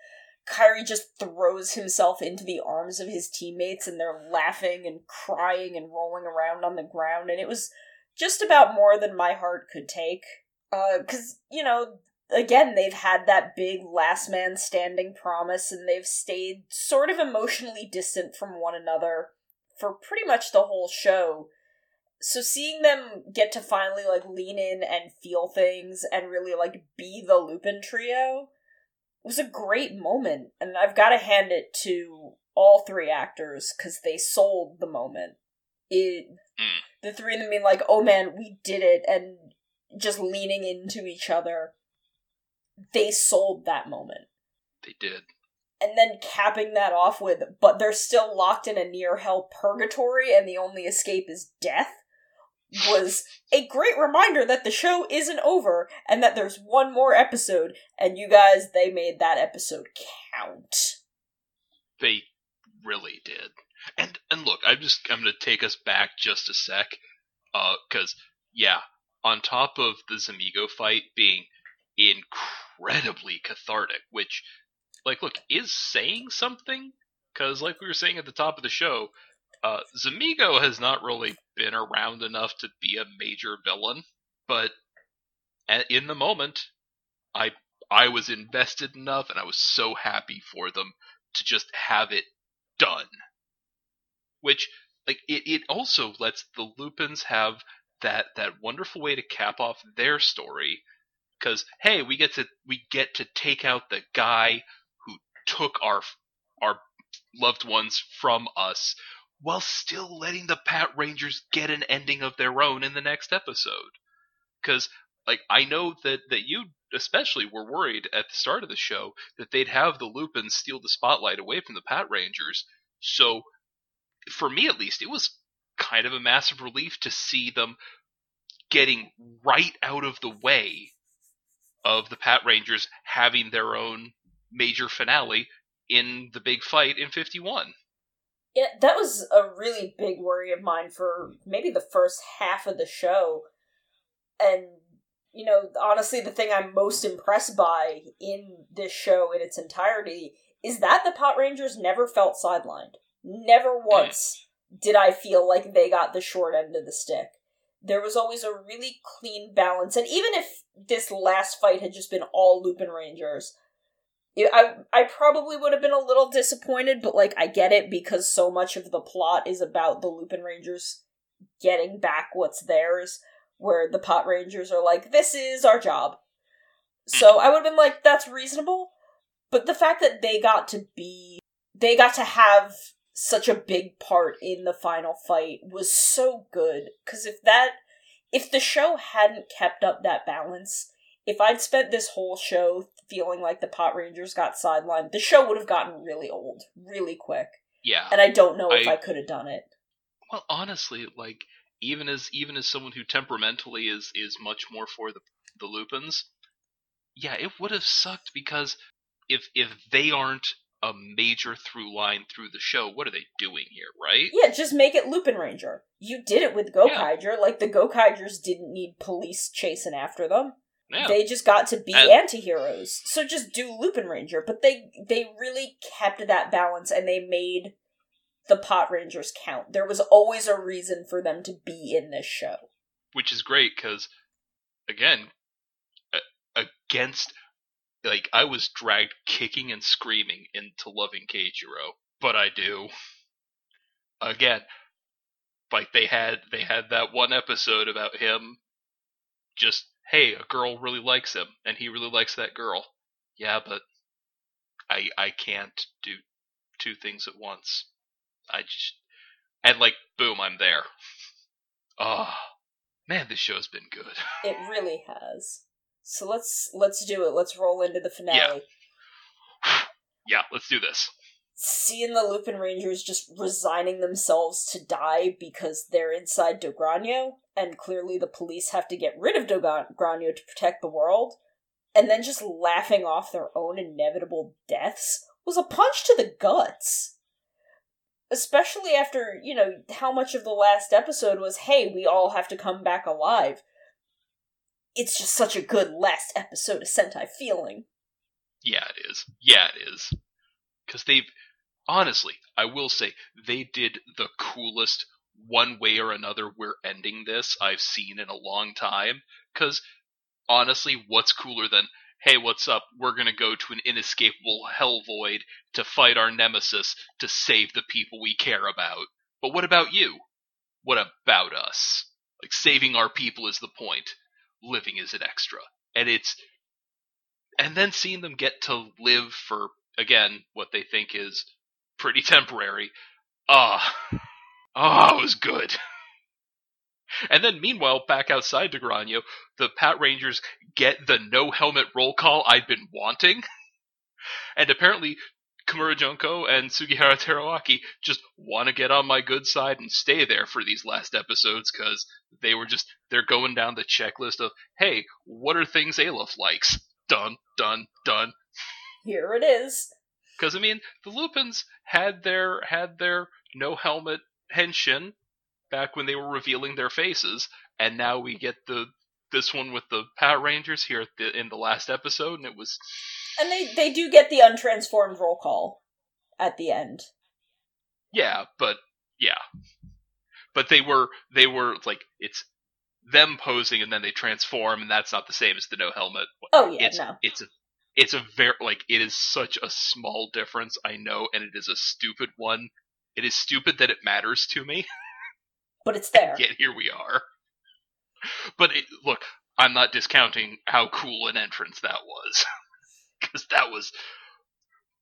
Kairi just throws himself into the arms of his teammates and they're laughing and crying and rolling around on the ground and it was just about more than my heart could take. Uh cuz you know again they've had that big last man standing promise and they've stayed sort of emotionally distant from one another for pretty much the whole show. So seeing them get to finally like lean in and feel things and really like be the Lupin trio was a great moment and I've got to hand it to all three actors cuz they sold the moment. It Mm. the three of them being like, "Oh man, we did it," and just leaning into each other. They sold that moment They did. and then capping that off with but they're still locked in a near hell purgatory and the only escape is death was a great reminder that the show isn't over and that there's one more episode and you guys they made that episode count They really did. And and look, I'm just I'm gonna take us back just a sec, uh, because yeah, on top of the Zamigo fight being incredibly cathartic, which, like, look, is saying something. Because, like we were saying at the top of the show, uh, Zamigo has not really been around enough to be a major villain, but a- in the moment, I I was invested enough, and I was so happy for them to just have it done. Which, like, it, it also lets the Lupins have that that wonderful way to cap off their story. Because hey, we get to we get to take out the guy who took our our loved ones from us, while still letting the Pat Rangers get an ending of their own in the next episode. Because like I know that that you especially were worried at the start of the show that they'd have the Lupins steal the spotlight away from the Pat Rangers. So, for me at least, it was kind of a massive relief to see them getting right out of the way of the Pat Rangers having their own major finale in the big fight in 51. Yeah that was a really big worry of mine for maybe the first half of the show. And you know honestly the thing i'm most impressed by in this show in its entirety is that the pot rangers never felt sidelined. Never mm. once did i feel like they got the short end of the stick. There was always a really clean balance. And even if this last fight had just been all lupin rangers I I probably would have been a little disappointed, but like I get it because so much of the plot is about the Lupin Rangers getting back what's theirs, where the Pot Rangers are like, "This is our job." So I would have been like, "That's reasonable," but the fact that they got to be, they got to have such a big part in the final fight was so good. Because if that, if the show hadn't kept up that balance, if I'd spent this whole show feeling like the Pot Rangers got sidelined, the show would have gotten really old really quick. Yeah. And I don't know if I- I could have done it. Well, honestly, like even as even as someone who temperamentally is is much more for the the Lupins, yeah, it would have sucked because if if they aren't a major through line through the show, what are they doing here, right? Yeah, just make it Lupin Ranger. You did it with Gokaiger. Like the Gokaigers didn't need police chasing after them. Yeah. They just got to be And- anti-heroes. So just do Lupin Ranger. But they they really kept that balance and they made the Pot Rangers count. There was always a reason for them to be in this show. which is great because again a- against like i was dragged kicking and screaming into loving keiichiro but i do again like they had they had that one episode about him just hey a girl really likes him and he really likes that girl yeah but i i can't do two things at once i just and like boom i'm there oh Man, this show's been good. <laughs> It really has. So let's let's do it. Let's roll into the finale. <sighs> yeah, let's do this. Seeing the Lupin Rangers just resigning themselves to die because they're inside Dogranio, and clearly the police have to get rid of Dogranio to protect the world, and then just laughing off their own inevitable deaths was a punch to the guts. Especially after, you know, how much of the last episode was, hey, we all have to come back alive. It's just such a good last episode of Sentai feeling. Yeah, it is. Yeah, it is. Because they've. Honestly, I will say, they did the coolest one way or another we're ending this I've seen in a long time. Because, honestly, what's cooler than, hey, what's up? We're gonna go to an inescapable hell void to fight our nemesis to save the people we care about. But what about you? What about us? Like, saving our people is the point. Living is an extra. And it's and then seeing them get to live for again what they think is pretty temporary. Ah. Ah it was good. And then meanwhile back outside Dogranio, the Pat Rangers get the no helmet roll call I'd been wanting. And apparently Komura Junko and Sugihara Teruaki just want to get on my good side and stay there for these last episodes because they were just they're going down the checklist of hey what are things Aleph likes? Done done done Here it is. Because I mean, the Lupins had their had their no helmet henshin back when they were revealing their faces, and now we get the this one with the Power Rangers here at the, in the last episode, and it was And they they do get the untransformed roll call at the end. yeah, but yeah, but they were they were like it's them posing and then they transform, and that's not the same as the no helmet. Oh yeah, it's no. it's a it's a very like it is such a small difference I know, and it is a stupid one. It is stupid that it matters to me. <laughs> But it's there. Yet here we are. But it, look, I'm not discounting how cool an entrance that was, <laughs> because that was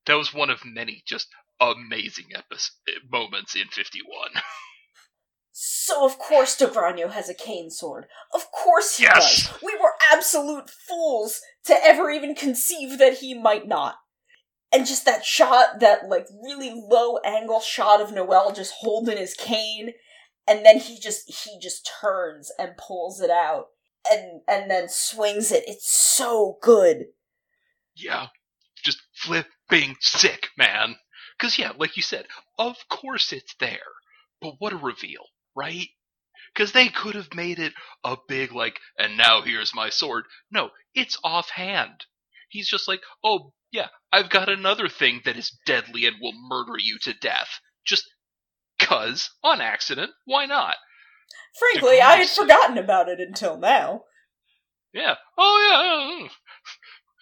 that was one of many just amazing epi- moments in 51. <laughs> So of course Dogranio has a cane sword. Of course he Yes! does. We were absolute fools to ever even conceive that he might not. And just that shot, that like really low angle shot of Noel just holding his cane, and then he just he just turns and pulls it out and and then swings it. It's so good. Yeah, just flipping sick, man. Because, yeah, like you said, of course it's there. But what a reveal, right? Because they could have made it a big, like, and now here's my sword. No, it's offhand. He's just like, oh, yeah, I've got another thing that is deadly and will murder you to death. Just cuz, on accident, why not? Frankly, I had forgotten about it until now. Yeah. Oh yeah.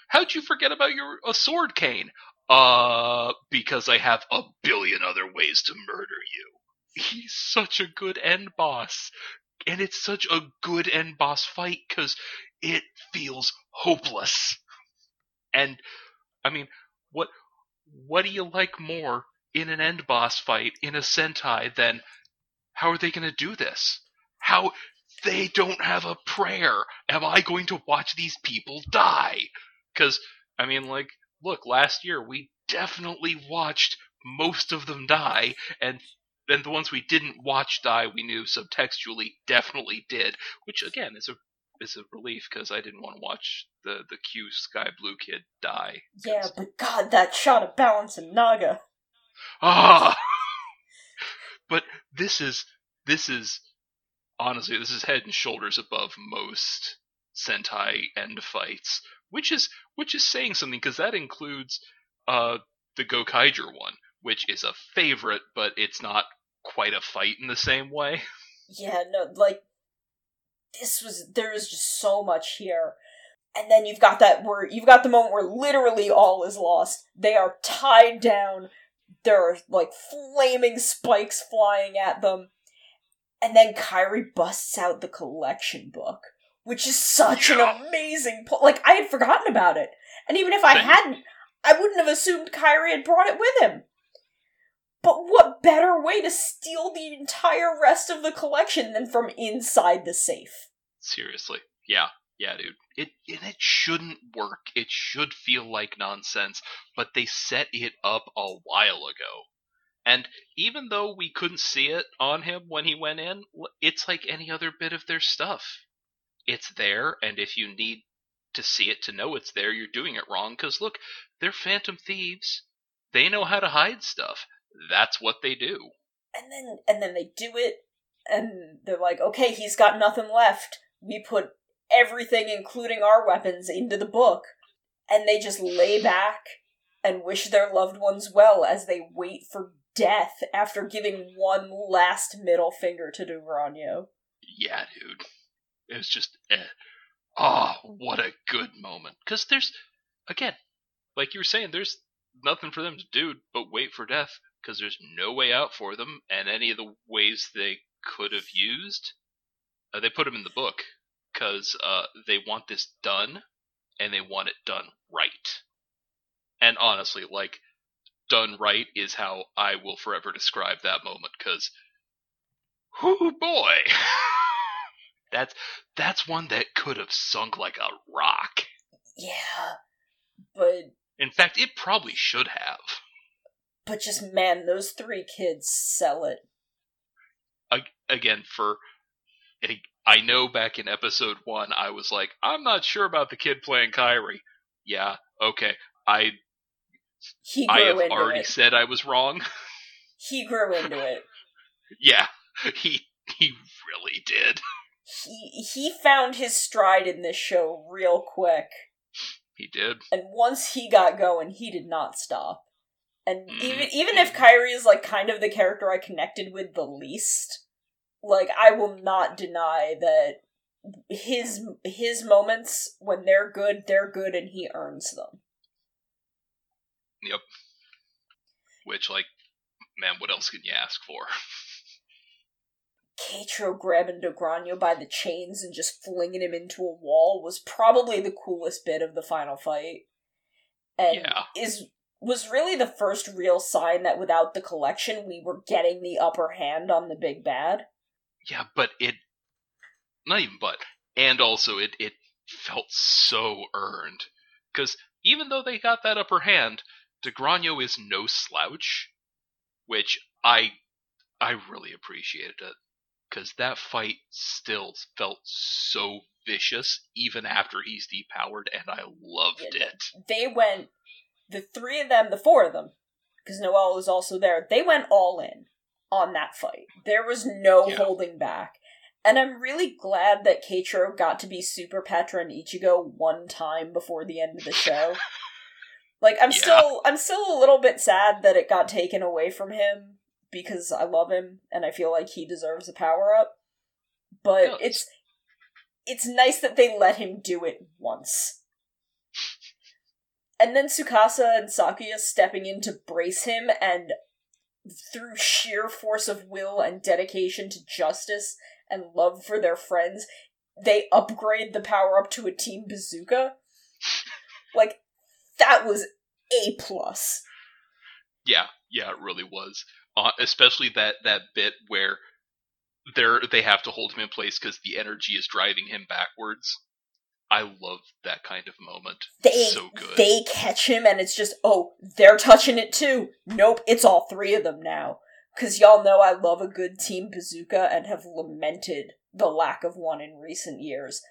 How'd you forget about your a sword cane? Uh, because I have a billion other ways to murder you. He's such a good end boss, and it's such a good end boss fight because it feels hopeless. And I mean, what what do you like more in an end boss fight in a Sentai than how are they going to do this? How they don't have a prayer. Am I going to watch these people die? Because, I mean, like, look, last year we definitely watched most of them die, and and the ones we didn't watch die, we knew subtextually definitely did. Which again is a is a relief because I didn't want to watch the the Q Sky Blue kid die. Yeah, but God, that shot of balance in Naga. Ah. <laughs> but this is this is honestly this is head and shoulders above most Sentai end fights, which is which is saying something because that includes uh the Gokaiger one, which is a favorite, but it's not quite a fight in the same way. <laughs> Yeah, no, like this was there is just so much here. And then you've got that where you've got the moment where literally all is lost. They are tied down. There are like flaming spikes flying at them. And then Kairi busts out the collection book, which is such an amazing po- like I had forgotten about it. And even if I hadn't, I wouldn't have assumed Kairi had brought it with him. But what better way to steal the entire rest of the collection than from inside the safe? Seriously. Yeah. Yeah, dude. It and it shouldn't work. It should feel like nonsense, but they set it up a while ago. And even though we couldn't see it on him when he went in, it's like any other bit of their stuff. It's there, and if you need to see it to know it's there, you're doing it wrong. Because look, they're phantom thieves. They know how to hide stuff that's what they do. And then and then they do it and they're like, "Okay, he's got nothing left. We put everything including our weapons into the book." And they just lay back and wish their loved ones well as they wait for death after giving one last middle finger to Dogranio. Yeah, dude. It was just eh. Oh, what a good moment. Cuz there's again, like you were saying, there's nothing for them to do but wait for death because there's no way out for them, and any of the ways they could have used, uh, they put them in the book because uh, they want this done, and they want it done right. And honestly, like done right is how I will forever describe that moment because, whoo boy, <laughs> that's that's one that could have sunk like a rock. Yeah, but in fact, it probably should have. But just man, those three kids sell it. Again, for I know back in episode one, I was like, I'm not sure about the kid playing Kairi. Yeah, okay, I I have already it. said I was wrong. <laughs> He grew into it. yeah, he he really did. He he found his stride in this show real quick. He did. And once he got going, he did not stop. And even mm-hmm. even if Kairi is like kind of the character I connected with the least, like I will not deny that his his moments when they're good, they're good and he earns them. Yep. Which like man, what else can you ask for? Keiichiro grabbing Dogranio by the chains and just flinging him into a wall was probably the coolest bit of the final fight. And yeah. is was really the first real sign that without the collection we were getting the upper hand on the big bad. Yeah, but it not even but and also it it felt so earned cuz even though they got that upper hand, Dogranio is no slouch, which I I really appreciated it cuz that fight still felt so vicious even after he's depowered and I loved yeah, it. They went the three of them, the four of them, because Noel was also there, they went all in on that fight. There was no yeah. holding back. And I'm really glad that Keiichiro got to be Super Patren Ichigo one time before the end of the show. <laughs> like I'm yeah. still I'm still a little bit sad that it got taken away from him because I love him and I feel like he deserves a power up. But it's it's nice that they let him do it once. And then Tsukasa and Sakuya stepping in to brace him, and through sheer force of will and dedication to justice and love for their friends, they upgrade the power up to a team bazooka. like, that was A plus. Yeah, yeah, it really was. Uh, especially that that bit where they're they have to hold him in place because the energy is driving him backwards. I love that kind of moment. They so good. they catch him and it's just oh they're touching it too. Nope, it's all three of them now. because y'all know I love a good team bazooka and have lamented the lack of one in recent years.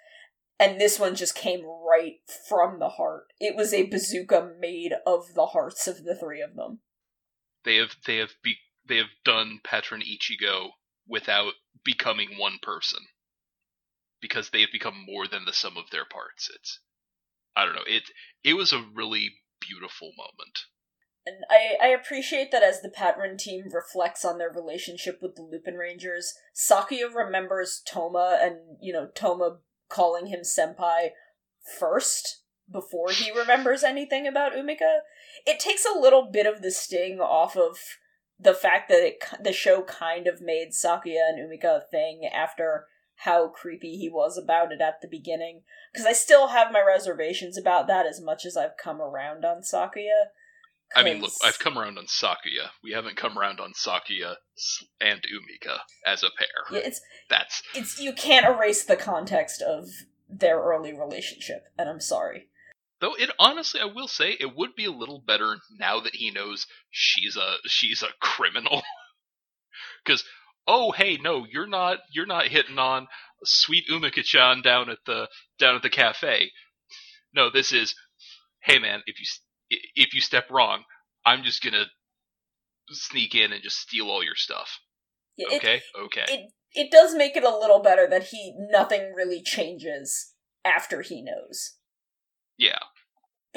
And this one just came right from the heart. It was a bazooka made of the hearts of the three of them. They have they have be, they have done Patren Ichigo without becoming one person because they have become more than the sum of their parts. It's I don't know. It it was a really beautiful moment. And I, I appreciate that as the Patron team reflects on their relationship with the Lupin Rangers, Sakuya remembers Toma and, you know, Toma calling him senpai first before he <laughs> remembers anything about Umika. It takes a little bit of the sting off of the fact that it the show kind of made Sakuya and Umika a thing after how creepy he was about it at the beginning because I still have my reservations about that as much as I've come around on Sakuya. I mean, look, I've come around on Sakuya. We haven't come around on Sakuya and Umika as a pair. Yeah, it's that's it's you can't erase the context of their early relationship, and I'm sorry. Though it honestly, I will say, it would be a little better now that he knows she's a she's a criminal. <laughs> Because oh hey no you're not you're not hitting on sweet Umika-chan down at the down at the cafe. No, this is hey man if you if you step wrong, I'm just gonna sneak in and just steal all your stuff. Yeah, okay, okay. It it does make it a little better that he nothing really changes after he knows. Yeah.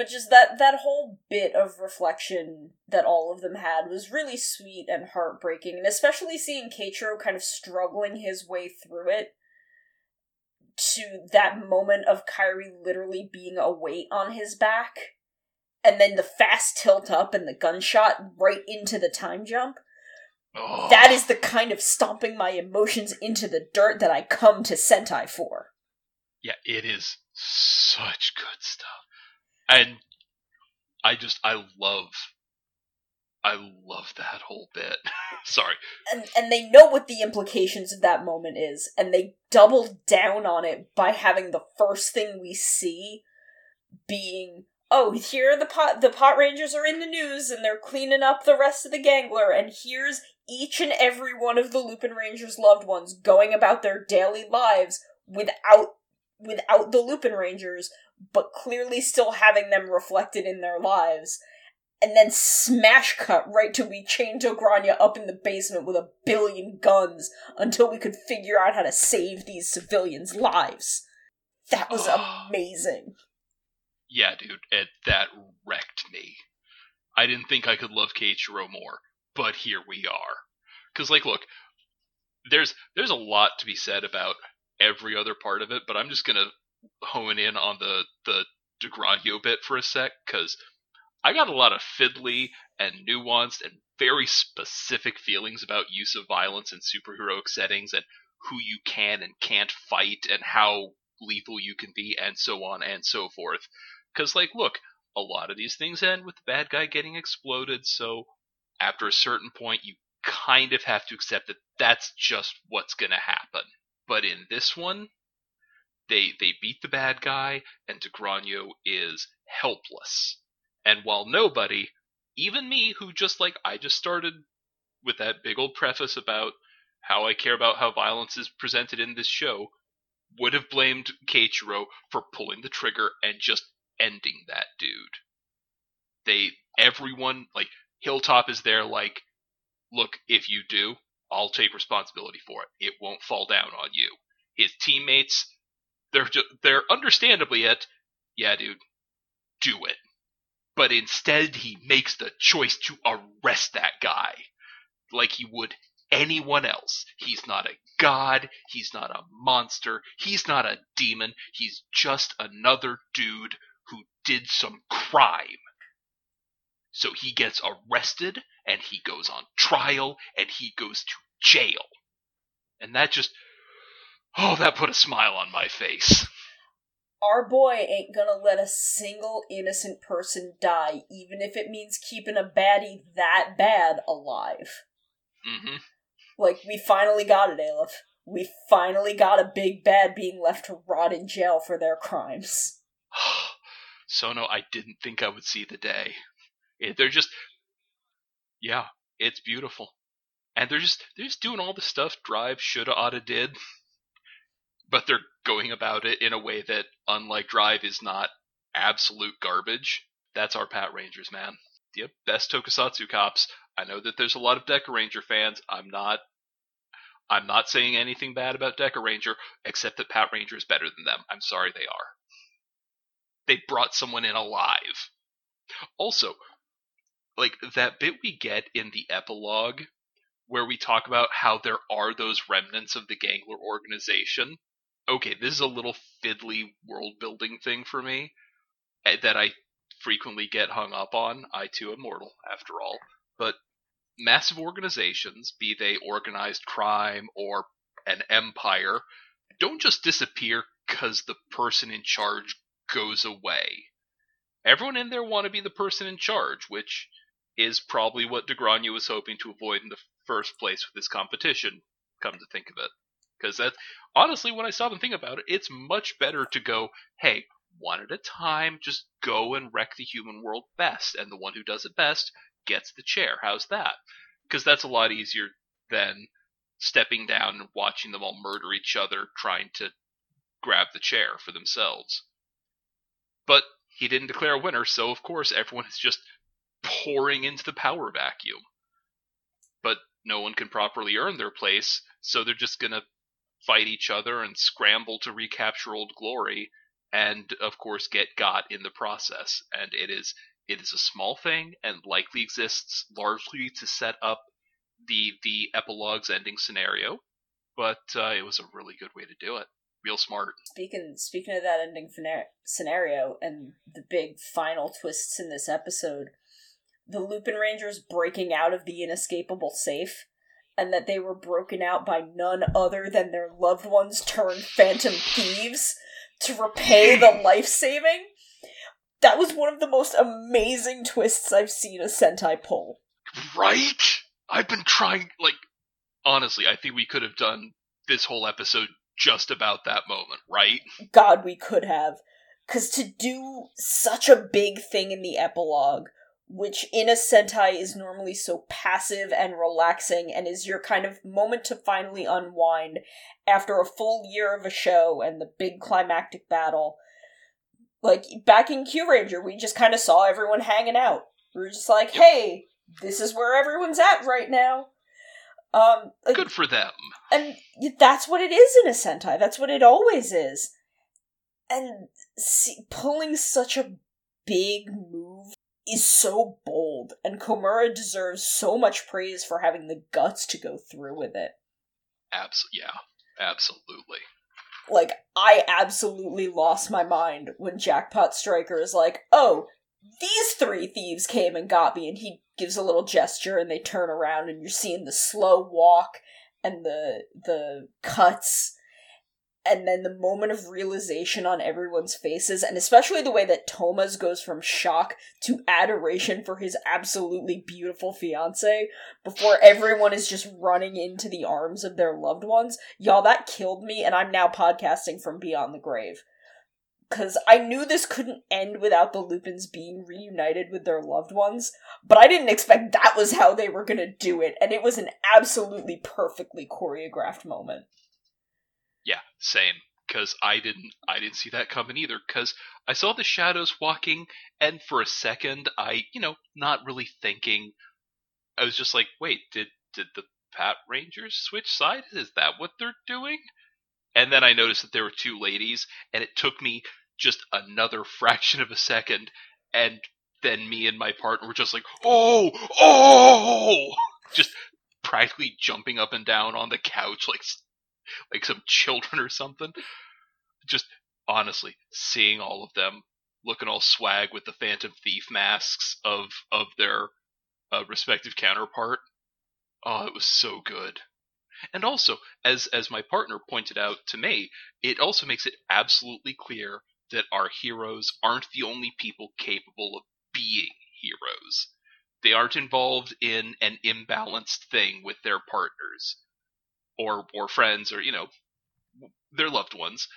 But just that that whole bit of reflection that all of them had was really sweet and heartbreaking, and especially seeing Keiichiro kind of struggling his way through it to that moment of Kairi literally being a weight on his back and then the fast tilt up and the gunshot right into the time jump. Oh. That is the kind of stomping my emotions into the dirt that I come to Sentai for. Yeah, it is such good stuff. And I just I love I love that whole bit. <laughs> Sorry. And and they know what the implications of that moment is, and they double down on it by having the first thing we see being oh, here the pot the pot rangers are in the news and they're cleaning up the rest of the gangler, and here's each and every one of the Lupin Rangers' loved ones going about their daily lives without without the Lupin Rangers, but clearly still having them reflected in their lives. And then smash cut right to we chained Grania up in the basement with a billion guns until we could figure out how to save these civilians' lives. That was <sighs> amazing yeah, dude, it, that wrecked me. I didn't think I could love Keiichiro more, but here we are. Because, like, look, there's there's a lot to be said about every other part of it, but I'm just gonna hone in on the the Dogranio bit for a sec, because I got a lot of fiddly and nuanced and very specific feelings about use of violence in superheroic settings and who you can and can't fight and how lethal you can be and so on and so forth. Because, like, look, a lot of these things end with the bad guy getting exploded, so after a certain point, you kind of have to accept that that's just what's going to happen. But in this one, they they beat the bad guy, and Dogranio is helpless. And while nobody, even me, who just like I just started with that big old preface about how I care about how violence is presented in this show, would have blamed Keiichiro for pulling the trigger and just ending that dude. They everyone like Hilltop is there like look, if you do, I'll take responsibility for it. It won't fall down on you. His teammates they're just, they're understandably at yeah, dude, do it. But instead he makes the choice to arrest that guy like he would anyone else. He's not a god, he's not a monster, he's not a demon, he's just another dude who did some crime. So he gets arrested and he goes on trial and he goes to jail. And that just, oh, that put a smile on my face. Our boy ain't gonna let a single innocent person die, even if it means keeping a baddie that bad alive. Mm-hmm. Like, we finally got it, Aleph. We finally got a big bad being left to rot in jail for their crimes. <sighs> Sono, I didn't think I would see the day. They're just, yeah, it's beautiful. and they're just they're just doing all the stuff Drive shoulda oughta did, but they're going about it in a way that, unlike Drive, is not absolute garbage. That's our Pat Rangers, man. Yep, best Tokusatsu cops. I know that there's a lot of Deca Ranger fans. I'm not I'm not saying anything bad about Deca Ranger, except that Pat Ranger is better than them. I'm sorry they are. They brought someone in alive. Also, like that bit we get in the epilogue where we talk about how there are those remnants of the Gangler organization. Okay, this is a little fiddly world building thing for me eh, that I frequently get hung up on. I too am mortal, after all. But massive organizations, be they organized crime or an empire, don't just disappear because the person in charge goes away. Everyone in there want to be the person in charge, which is probably what Dogranio was hoping to avoid in the first place with this competition, come to think of it. Because that, honestly, when I stop and think about it, it's much better to go, hey, one at a time, just go and wreck the human world best, and the one who does it best gets the chair. How's that? Because that's a lot easier than stepping down and watching them all murder each other trying to grab the chair for themselves. But he didn't declare a winner, so of course everyone is just pouring into the power vacuum. But no one can properly earn their place, so they're just gonna fight each other and scramble to recapture old glory, and of course get got in the process. And it is it is a small thing and likely exists largely to set up the the epilogue's ending scenario, but uh, it was a really good way to do it. Real smart. Speaking speaking of that ending scenario and the big final twists in this episode, the Lupin Rangers breaking out of the inescapable safe, and that they were broken out by none other than their loved ones turned phantom thieves to repay the <laughs> life saving that was one of the most amazing twists I've seen a Sentai pull. Right? I've been trying, like, honestly, I think we could have done this whole episode just about that moment, right? God, we could have. Because to do such a big thing in the epilogue, which in a Sentai is normally so passive and relaxing and is your kind of moment to finally unwind after a full year of a show and the big climactic battle, like back in Q Ranger, we just kind of saw everyone hanging out. We were just like, hey, this is where everyone's at right now. Um, like, Good for them. And that's what it is in a Sentai. That's what it always is. And see, pulling such a big move is so bold, and Komura deserves so much praise for having the guts to go through with it. Abs- yeah, absolutely like I absolutely lost my mind when Jackpot Striker is like, "Oh, these three thieves came and got me," and he gives a little gesture, and they turn around, and you're seeing the slow walk and the the cuts and then the moment of realization on everyone's faces, and especially the way that Toma goes from shock to adoration for his absolutely beautiful fiance before everyone is just running into the arms of their loved ones. Y'all, that killed me, and I'm now podcasting from beyond the grave. Because I knew this couldn't end without the Lupins being reunited with their loved ones, but I didn't expect that was how they were gonna do it, and it was an absolutely perfectly choreographed moment. Yeah, same. Because I didn't, I didn't see that coming either. Because I saw the shadows walking, and for a second, I, you know, not really thinking. I was just like, wait, did did the Pat Rangers switch sides? Is that what they're doing? And then I noticed that there were two ladies, and it took me just another <laughs> fraction of a second, and then me and my partner were just like, oh, oh, <laughs> just practically jumping up and down on the couch, like <laughs> like some children or something. Just honestly, seeing all of them looking all swag with the Phantom Thief masks of of their uh, respective counterpart. Oh, it was so good. And also, as as my partner pointed out to me, it also makes it absolutely clear that our heroes aren't the only people capable of being heroes. They aren't involved in an imbalanced thing with their partners or or friends or you know their loved ones.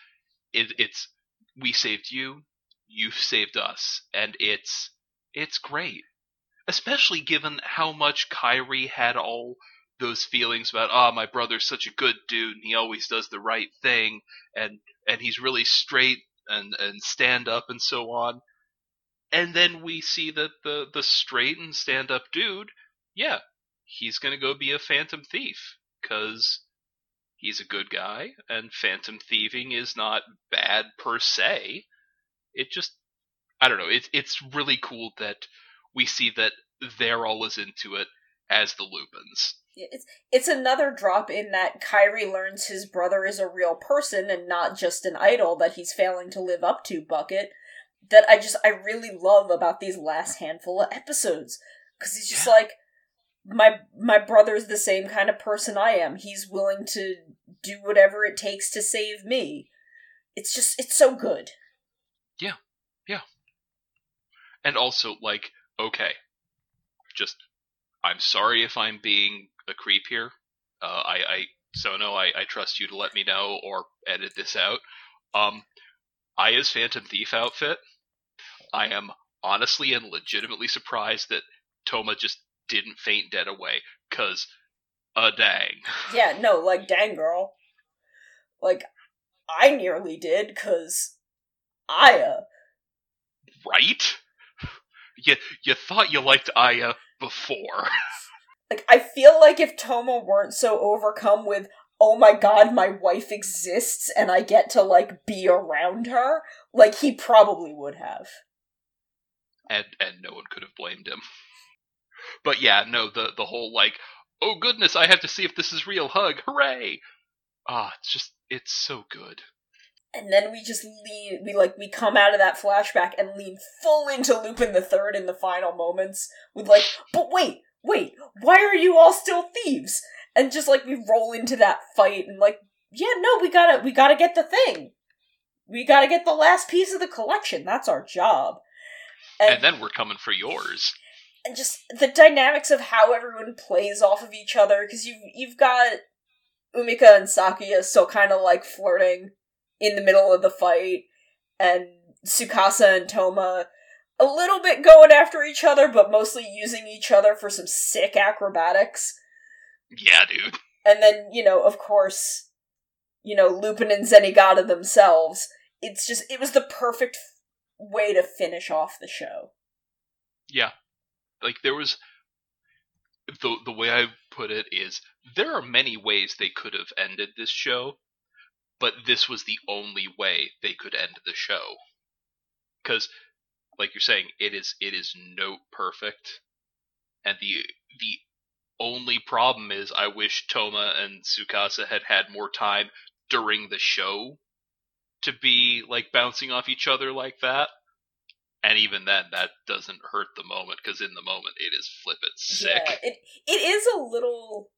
It, it's we saved you, you've saved us, and it's it's great, especially given how much Kairi had all those feelings about oh my brother's such a good dude and he always does the right thing and and he's really straight and and stand up and so on and then we see that the the straight and stand up dude yeah he's going to go be a phantom thief cuz he's a good guy and phantom thieving is not bad per se. It just i don't know it's it's really cool that we see that they're all as into it as the lupins it's it's another drop in that Kairi learns his brother is a real person and not just an idol that he's failing to live up to bucket that I just I really love about these last handful of episodes. Cuz he's just like my my brother's the same kind of person I am. He's willing to do whatever it takes to save me. It's just it's so good. Yeah. Yeah. And also like okay. Just I'm sorry if I'm being a creep here. Uh, I, I Sono, I, I trust you to let me know or edit this out. Um, Aya's Phantom Thief outfit. I am honestly and legitimately surprised that Toma just didn't faint dead away. Cause, a dang. <laughs> Yeah, no, like dang girl. Like, I nearly did, cause Aya. Right? You you thought you liked Aya before. <laughs> Like, I feel like if Toma weren't so overcome with, oh my god, my wife exists and I get to, like, be around her, like, he probably would have. And, and no one could have blamed him. But yeah, no, the, the whole, like, oh goodness, I have to see if this is real hug, hooray! Ah, it's just, it's so good. And then we just lean, we like, we come out of that flashback and lean full into Lupin the Third in the final moments with like, but wait, wait, why are you all still thieves? And just like we roll into that fight and like, yeah, no, we gotta we gotta get the thing. We gotta get the last piece of the collection. That's our job. And, and then we're coming for yours. And just the dynamics of how everyone plays off of each other, because you you've got Umika and Sakuya still kind of like flirting in the middle of the fight, and Tsukasa and Toma a little bit going after each other, but mostly using each other for some sick acrobatics. Yeah, dude. And then, you know, of course, you know, Lupin and Zenigata themselves. It's just, it was the perfect way to finish off the show. Yeah. Like, there was. The, the way I put it is there are many ways they could have ended this show, but this was the only way they could end the show. Because like you're saying, it is it is note perfect, and the the only problem is I wish Toma and Tsukasa had had more time during the show to be like bouncing off each other like that. And even then, that doesn't hurt the moment because in the moment it is flippant sick. Yeah, it it is a little.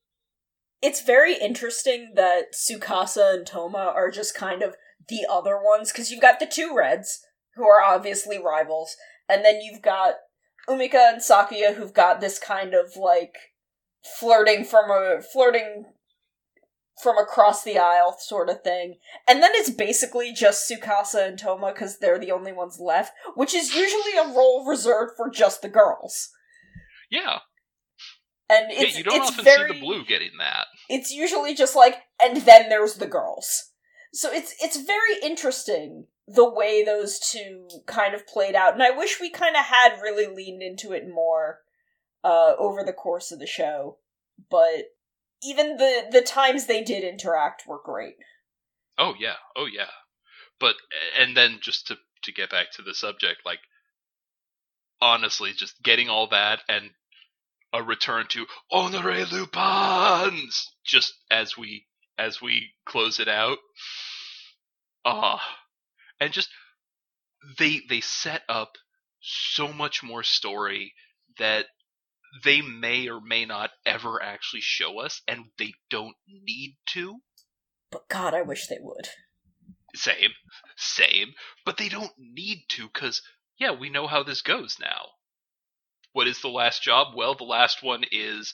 It's very interesting that Tsukasa and Toma are just kind of the other ones because you've got the two reds who are obviously rivals, and then you've got Umika and Sakuya who've got this kind of like flirting from a flirting from across the aisle sort of thing. And then it's basically just Tsukasa and Toma because they're the only ones left, which is usually a role reserved for just the girls. Yeah. And it's, yeah, you don't it's often very, see the blue getting that. It's usually just like, and then there's the girls. So it's it's very interesting the way those two kind of played out. And I wish we kind of had really leaned into it more uh, over the course of the show. But even the the times they did interact were great. Oh yeah, oh yeah. But and then just to to get back to the subject, like honestly, just getting all that and a return to Honoré Lupins just as we as we close it out. Ah, and just they they set up so much more story that they may or may not ever actually show us, and they don't need to. But God, I wish they would. Same, same. But they don't need to, because, yeah, we know how this goes now. What is the last job? Well, the last one is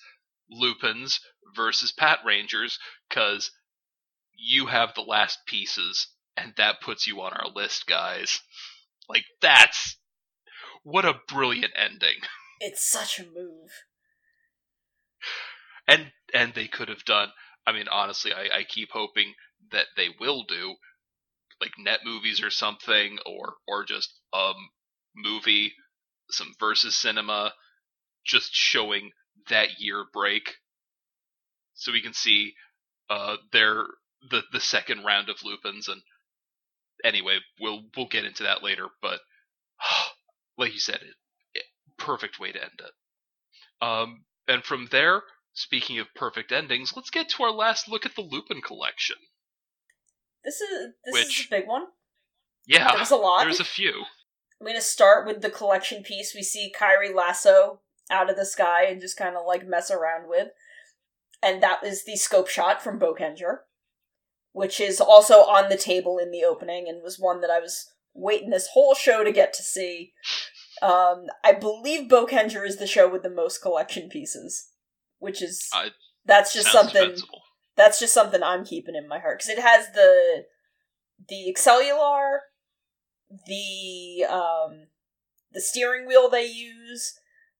Lupins versus Pat Rangers, because you have the last pieces and that puts you on our list, guys. Like that's what a brilliant ending. <laughs> It's such a move. And and they could have done. I mean, honestly, I, I keep hoping that they will do like net movies or something, or or just um movie, some versus cinema, just showing that year break, so we can see uh their the the second round of Lupins. And anyway, we'll we'll get into that later. But <sighs> like you said, it, perfect way to end it. Um, and from there, speaking of perfect endings, let's get to our last look at the Lupin collection. This is this Which- is a big one. Yeah, There's a lot. there's a few. I'm gonna start with the collection piece. We see Kairi lasso out of the sky and just kind of like mess around with, and that is the scope shot from Boukenger, which is also on the table in the opening and was one that I was waiting this whole show to get to see. Um, I believe Boukenger is the show with the most collection pieces, which is Uh, that's just something that's just something I'm keeping in my heart because it has the the Accellular, the um the steering wheel they use,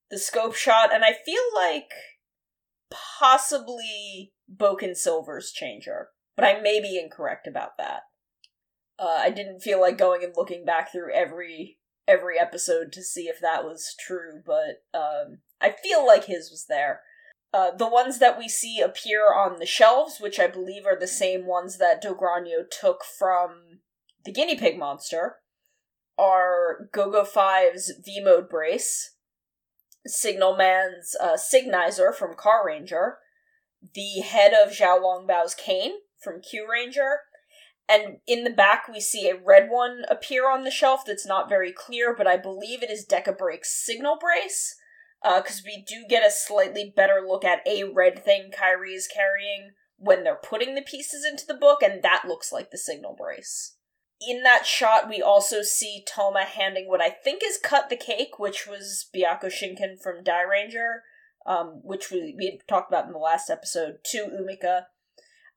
the scope shot, and I feel like possibly Bouken Silver's changer, but I may be incorrect about that. Uh, I didn't feel like going and looking back through every every episode to see if that was true, but um, I feel like his was there. Uh, the ones that we see appear on the shelves, which I believe are the same ones that Dogranio took from the guinea pig monster, are Gogo 5's V Mode brace, Signal Man's uh, Signizer from Car Ranger, the head of Zhao Longbao's cane from Q Ranger, and in the back we see a red one appear on the shelf that's not very clear, but I believe it is Deca Break's Signal Brace because Uh, we do get a slightly better look at a red thing Kairi is carrying when they're putting the pieces into the book, and that looks like the signal brace. In that shot, we also see Toma handing what I think is Cut the Cake, which was Byakko Shinken from Dairanger, um, which we, we talked about in the last episode, to Umika.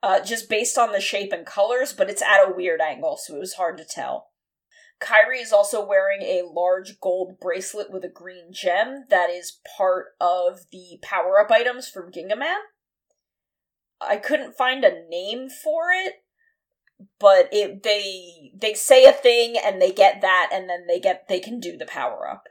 Uh, just based on the shape and colors, but it's at a weird angle, so it was hard to tell. Kairi is also wearing a large gold bracelet with a green gem that is part of the power up items from Gingaman. I couldn't find a name for it, but it they they say a thing and they get that and then they get they can do the power up.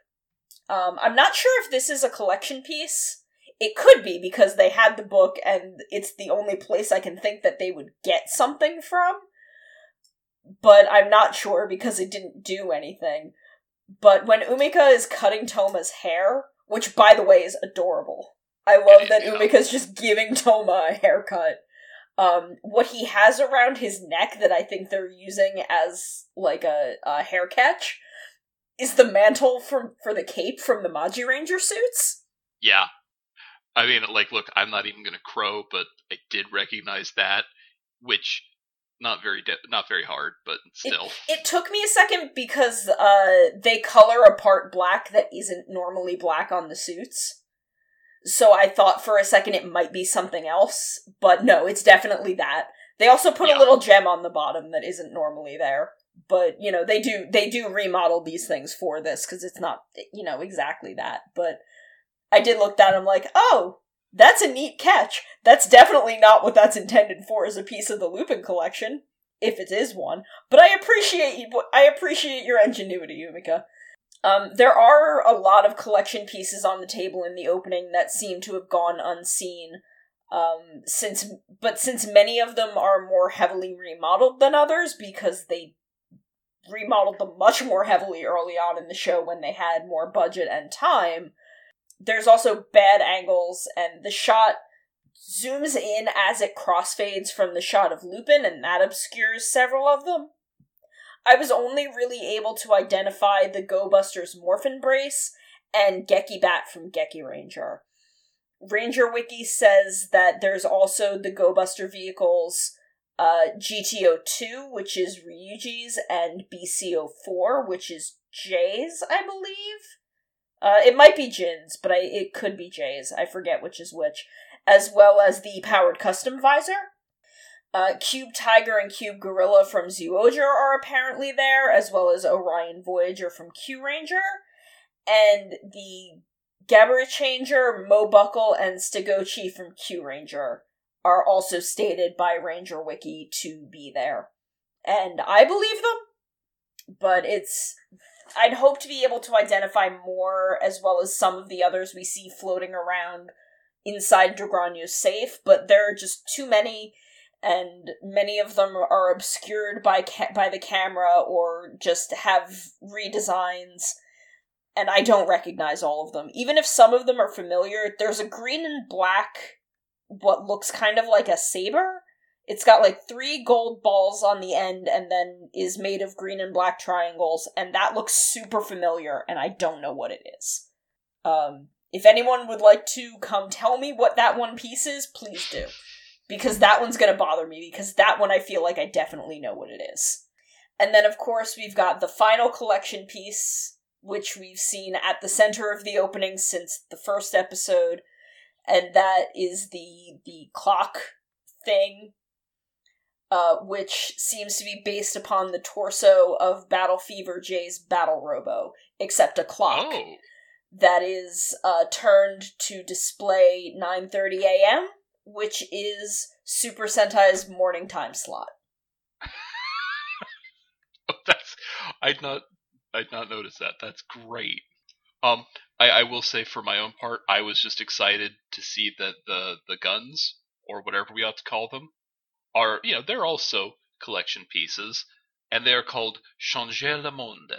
Um, I'm not sure if this is a collection piece. It could be because they had the book and it's the only place I can think that they would get something from but I'm not sure because it didn't do anything. But when Umika is cutting Toma's hair, which by the way is adorable, I love that. Umika's just giving Toma a haircut. Um, what he has around his neck that I think they're using as like a, a hair catch is the mantle for for the cape from the Magiranger suits. Yeah. I mean, like, look, I'm not even gonna crow, but I did recognize that, which not very de- not very hard, but still. It took me a second because uh they color a part black that isn't normally black on the suits. So I thought for a second it might be something else, but no, it's definitely that. They also put Yeah. a little gem on the bottom that isn't normally there. But, you know, they do they do remodel these things for this cuz it's not, you know, exactly that. But I did look down I'm like, "Oh, that's a neat catch. That's definitely not what that's intended for as a piece of the Lupin collection, if it is one. But I appreciate you. I appreciate your ingenuity, Umika. Um, there are a lot of collection pieces on the table in the opening that seem to have gone unseen. Um, since, but since many of them are more heavily remodeled than others because they remodeled them much more heavily early on in the show when they had more budget and time. There's also bad angles, and the shot zooms in as it crossfades from the shot of Lupin, and that obscures several of them. I was only really able to identify the Go Busters Morphin Brace and Geki Bat from Geki Ranger. Ranger Wiki says that there's also the Go Buster vehicles uh, GTO2, which is Ryuji's, and BCO4, which is Jay's, I believe. Uh, it might be Jin's, but I, it could be Jay's. I forget which is which. As well as the powered custom visor. Uh, Cube Tiger and Cube Gorilla from Zyuohger are apparently there, as well as Orion Voyager from Q Ranger. And the Gabourey Changer, Mo Buckle, and Stegotchi from Q Ranger are also stated by Ranger Wiki to be there. And I believe them, but it's. I'd hope to be able to identify more as well as some of the others we see floating around inside Dogranio's safe, but there are just too many, and many of them are obscured by ca- by the camera or just have redesigns and I don't recognize all of them. Even if some of them are familiar, there's a green and black, what looks kind of like a saber. It's got like three gold balls on the end and then is made of green and black triangles, and that looks super familiar, and I don't know what it is. Um, if anyone would like to come tell me what that one piece is, please do. Because that one's gonna bother me, because that one I feel like I definitely know what it is. And then, of course, we've got the final collection piece, which we've seen at the center of the opening since the first episode, and that is the the clock thing, uh, which seems to be based upon the torso of Battle Fever J's Battle Robo, except a clock Oh, that is uh, turned to display 9:30 a.m., which is Super Sentai's morning time slot. <laughs> that's I'd not I'd not noticed that. That's great. Um, I, I will say for my own part, I was just excited to see that the the guns or whatever we ought to call them are you know they're also collection pieces, and they're called Changer le Monde.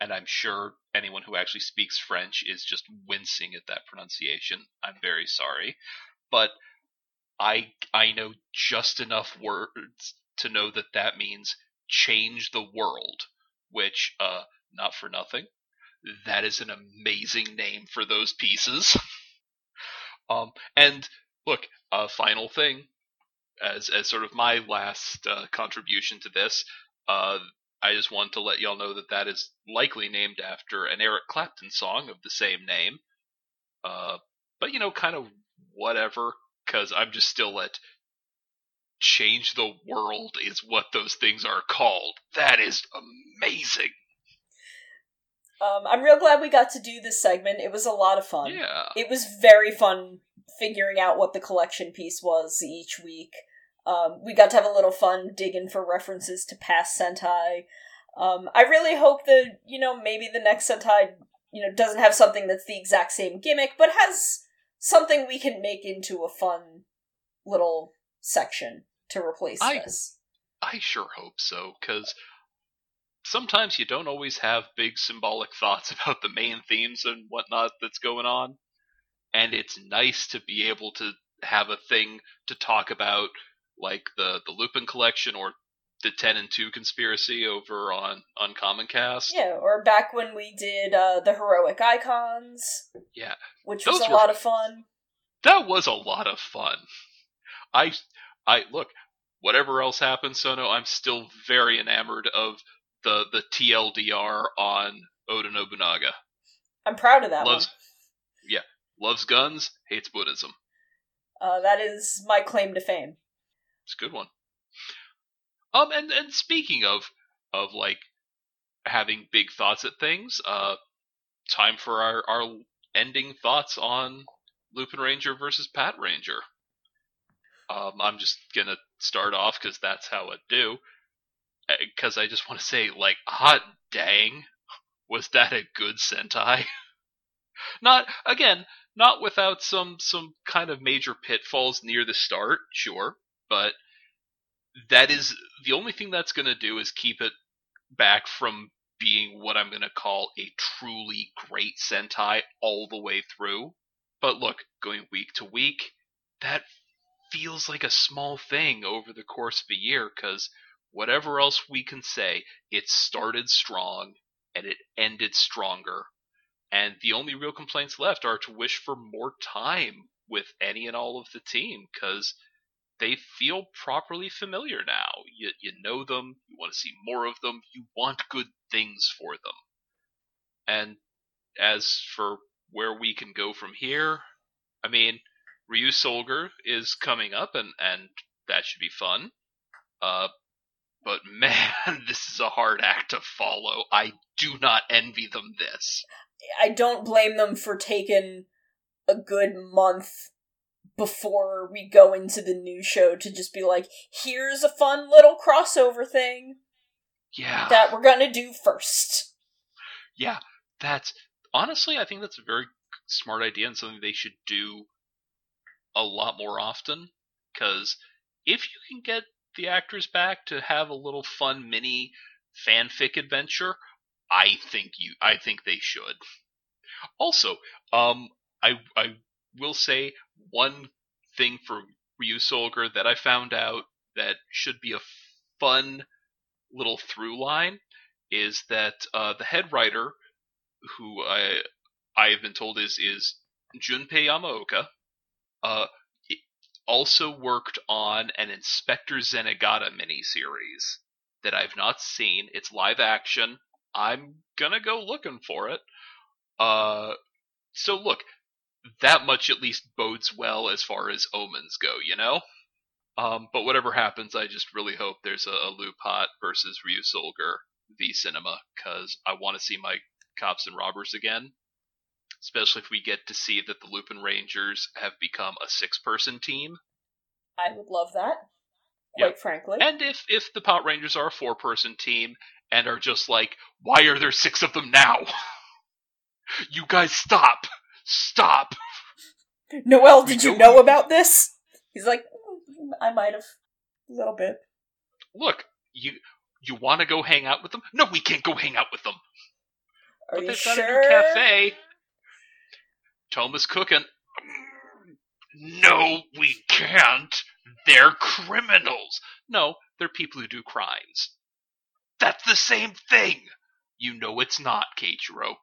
And I'm sure anyone who actually speaks French is just wincing at that pronunciation. I'm very sorry, but I I know just enough words to know that that means change the world, which uh not for nothing. That is an amazing name for those pieces. <laughs> um and look, a final thing as as sort of my last uh, contribution to this, uh I just want to let y'all know that that is likely named after an Eric Clapton song of the same name. Uh, but you know, kind of whatever, because I'm just still at change the world is what those things are called. That is amazing. Um, I'm real glad we got to do this segment. It was a lot of fun. Yeah. It was very fun figuring out what the collection piece was each week. Um, we got to have a little fun digging for references to past Sentai. Um, I really hope that, you know, maybe the next Sentai, you know, doesn't have something that's the exact same gimmick, but has something we can make into a fun little section to replace I- this. I sure hope so, because sometimes you don't always have big symbolic thoughts <laughs> about the main themes and whatnot that's going on. And it's nice to be able to have a thing to talk about, like the, the Lupin collection or the 10 and 2 conspiracy over on Uncommon Cast. Yeah, or back when we did uh, the heroic icons, Yeah. which was a were- lot of fun. That was a lot of fun. I, I, look, whatever else happens, Sono, I'm still very enamored of the, the TLDR on Oda Nobunaga. I'm proud of that Loves, yeah, loves guns, hates Buddhism. Uh, that is my claim to fame. It's a good one. Um, and and speaking of of like having big thoughts at things, uh, time for our our ending thoughts on Lupin Ranger versus Pat Ranger. Um, I'm just gonna start off because that's how I do. Because I just want to say, like, hot dang, was that a good Sentai? <laughs> not again, not without some some kind of major pitfalls near the start, sure, but that is the only thing that's going to do is keep it back from being what I'm going to call a truly great Sentai all the way through. But look, going week to week, that feels like a small thing over the course of a year because whatever else we can say, it started strong and it ended stronger. And the only real complaints left are to wish for more time with any and all of the team because they feel properly familiar now. You, you know them, you want to see more of them, you want good things for them. And as for where we can go from here, I mean, Ryusoulger is coming up, and, and that should be fun. Uh, but <laughs> man, this is a hard act to follow. I do not envy them this. I don't blame them for taking a good month before we go into the new show to just be like, here's a fun little crossover thing Yeah. that we're gonna do first. Yeah, that's honestly, I think that's a very smart idea and something they should do a lot more often. Because if you can get the actors back to have a little fun mini fanfic adventure, I think you, I think they should. Also, um, I I will say one thing for Ryusoulger that I found out that should be a fun little through line is that uh, the head writer, who I I have been told is is Junpei Yamaoka, uh, also worked on an Inspector Zenigata miniseries that I've not seen. It's live action. I'm gonna go looking for it. Uh, so look, that much at least bodes well as far as omens go, you know. Um, but whatever happens, I just really hope there's a, a Lupat versus Ryusoulger v Cinema because I want to see my cops and robbers again. Especially if we get to see that the Lupin Rangers have become a six-person team, I would love that. Quite frankly. and if if the Pot Rangers are a four-person team and are just like, why are there six of them now? <laughs> you guys stop, stop. <laughs> Noel, did you know about this? He's like, "Mm, I might have. A little bit. Look, you you want to go hang out with them? No, we can't go hang out with them. Are but you they've sure? got a new cafe. Toma's cooking. No, we can't. They're criminals. No, they're people who do crimes. That's the same thing. You know it's not, Keiichiro.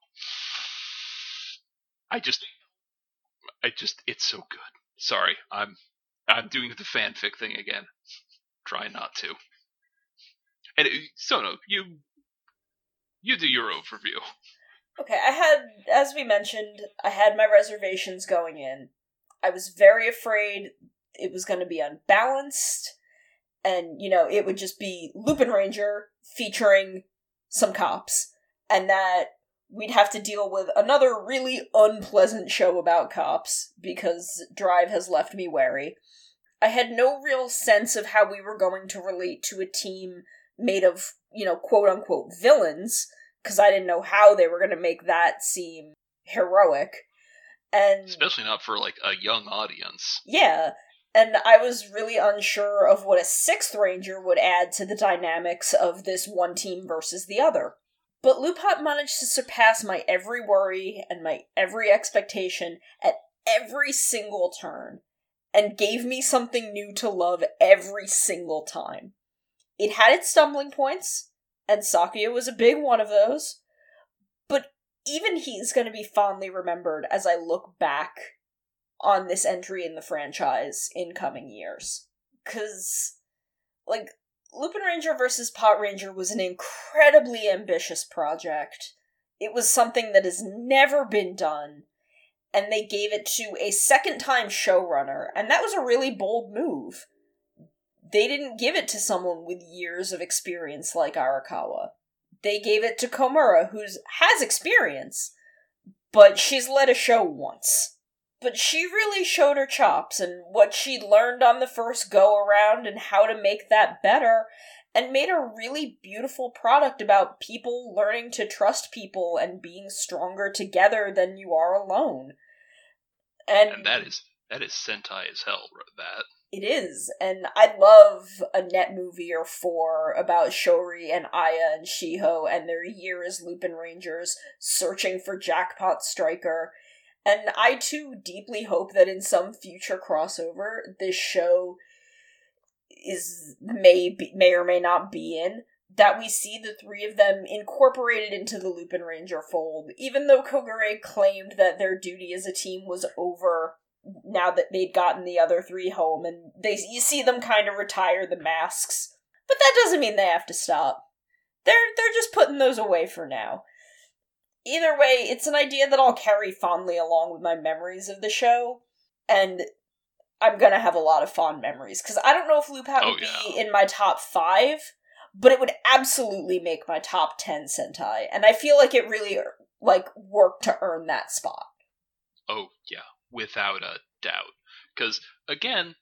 I just, I just, it's so good. Sorry, I'm, I'm doing the fanfic thing again. Try not to. And uh, Sono, you, you do your overview. Okay, I had, as we mentioned, I had my reservations going in. I was very afraid it was going to be unbalanced, and, you know, it would just be Lupin Ranger featuring some cops, and that we'd have to deal with another really unpleasant show about cops, because Drive has left me wary. I had no real sense of how we were going to relate to a team made of, you know, quote unquote villains because I didn't know how they were going to make that seem heroic. And Especially not for like a young audience. yeah, and I was really unsure of what a sixth ranger would add to the dynamics of this one team versus the other. But Lupat managed to surpass my every worry and my every expectation at every single turn, and gave me something new to love every single time. It had its stumbling points, and Sakuya was a big one of those, but even he's going to be fondly remembered as I look back on this entry in the franchise in coming years. Because, like, Lupin Ranger versus Pot Ranger was an incredibly ambitious project. It was something that has never been done, and they gave it to a second time showrunner, and that was a really bold move. They didn't give it to someone with years of experience like Arakawa. They gave it to Komura, who has experience, but she's led a show once but she really showed her chops and what she'd learned on the first go around and how to make that better and made a really beautiful product about people learning to trust people and being stronger together than you are alone. And, And that is that is Sentai as hell. That it is, and I'd love a net movie or four about Shori and Aya and Shiho and their year as Lupin Rangers searching for Jackpot Striker. And I too deeply hope that in some future crossover, this show is may be, may or may not be in that we see the three of them incorporated into the Lupin Ranger fold, even though Kogure claimed that their duty as a team was over now that they'd gotten the other three home, and they you see them kind of retire the masks, but that doesn't mean they have to stop. They're they're just putting those away for now. Either way, it's an idea that I'll carry fondly along with my memories of the show, and I'm gonna have a lot of fond memories because I don't know if Lupat Oh, would be in my top five, but it would absolutely make my top ten Sentai, and I feel like it really like worked to earn that spot. Oh yeah, without a doubt. Because again,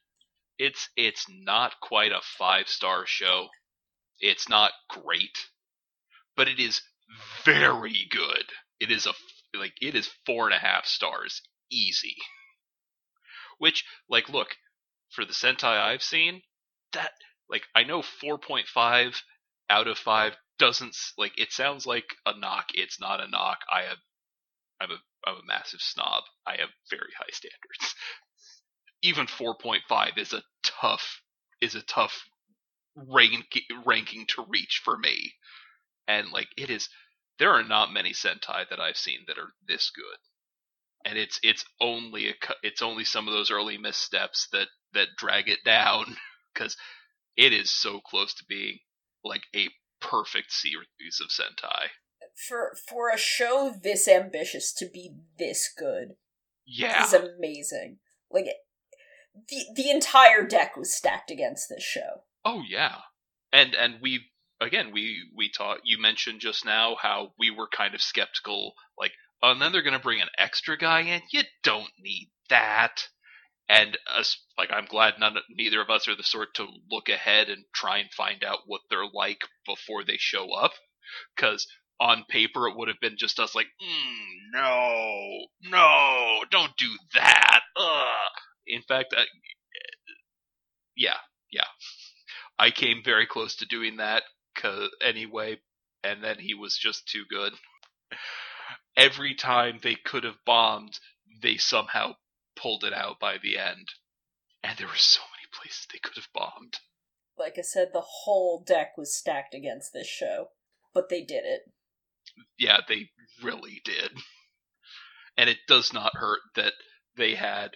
it's it's not quite a five star show. It's not great, but it is very good. It is a like it is four and a half stars easy. Which like look for the Sentai I've seen, that like I know four point five out of five doesn't like it sounds like a knock. It's not a knock. I have I'm a I'm a massive snob. I have very high standards. <laughs> Even 4.5 is a tough is a tough rank, ranking to reach for me. And like it is there are not many Sentai that I've seen that are this good. And it's it's only a it's only some of those early missteps that that drag it down <laughs> cuz it is so close to being like a perfect series of Sentai. For for a show this ambitious to be this good, yeah, is amazing. Like the the entire deck was stacked against this show. Oh yeah, and and we again we we taught you mentioned just now how we were kind of skeptical, like, oh, and then they're gonna bring an extra guy in. You don't need that. And us like I'm glad none neither of us are the sort to look ahead and try and find out what they're like before they show up. Because on paper it would have been just us like mm, no no don't do that. Ugh. in fact uh, yeah yeah. I came very close to doing that anyway and then he was just too good every time they could have bombed they somehow pulled it out by the end. And there were so many places they could have bombed. Like I said, the whole deck was stacked against this show, but they did it. Yeah, they really did. And it does not hurt that they had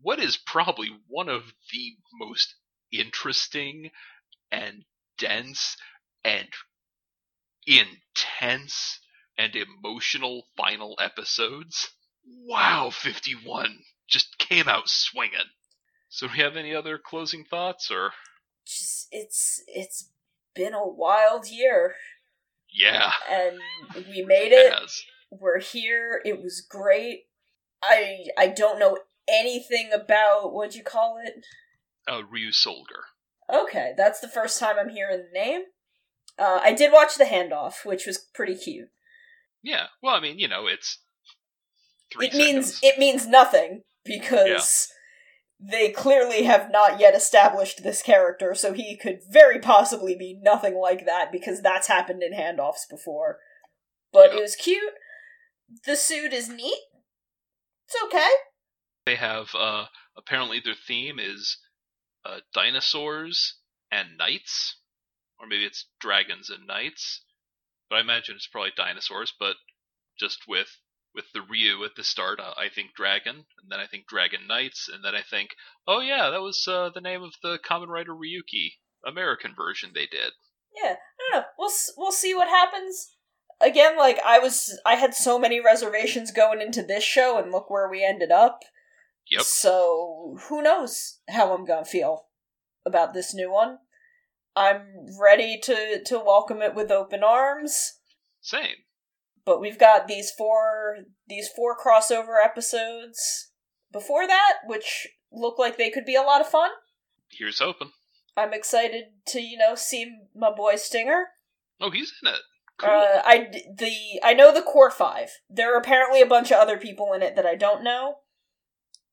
what is probably one of the most interesting and dense and intense and emotional final episodes. Wow, 51 just came out swinging. So, do we have any other closing thoughts, or just it's it's been a wild year. Yeah, and we made it. it We're here. It was great. I I don't know anything about what you call it. Uh, Ryusoulger. Okay, that's the first time I'm hearing the name. Uh, I did watch the handoff, which was pretty cute. Yeah, well, I mean, you know, it's it seconds. means it means nothing because yeah. they clearly have not yet established this character, so he could very possibly be nothing like that because that's happened in handoffs before. But it was cute. The suit is neat. It's okay. They have uh apparently their theme is uh, dinosaurs and knights, or maybe it's dragons and knights. But I imagine it's probably dinosaurs, but just with with the Ryu at the start. Uh, I think Dragon, and then I think Dragon Knights, and then I think, oh yeah, that was uh, the name of the Kamen Rider Ryuki American version they did. Yeah, I don't know. We'll we'll see what happens. Again, like I was, I had so many reservations going into this show, and look where we ended up. Yep. So who knows how I'm gonna feel about this new one? I'm ready to to welcome it with open arms. Same but we've got these four these four crossover episodes before that, which look like they could be a lot of fun. Here's hoping. I'm excited to you know see my boy Stinger. Oh, he's in it. Cool. Uh, I the I know the core five. There are apparently a bunch of other people in it that I don't know.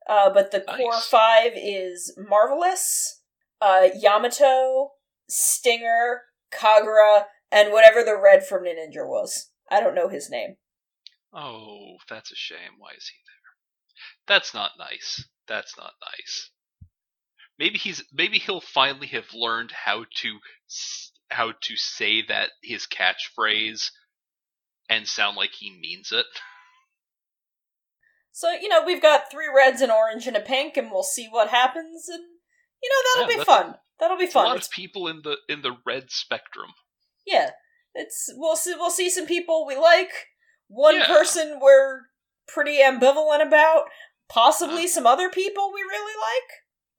Uh, but the nice. core five is marvelous. Uh, Yamato, Stinger, Kagura, and whatever the red from Ninja was. I don't know his name. Oh, that's a shame. Why is he there? That's not nice. That's not nice. Maybe he's maybe he'll finally have learned how to how to say that his catchphrase and sound like he means it. So, you know, we've got three reds, and orange, and a pink, and we'll see what happens and you know, that'll yeah, be fun. That'll be fun. A lot of people in the in the red spectrum. Yeah it's we'll see we'll see some people we like. One yeah. person we're pretty ambivalent about. Possibly uh, some other people we really like.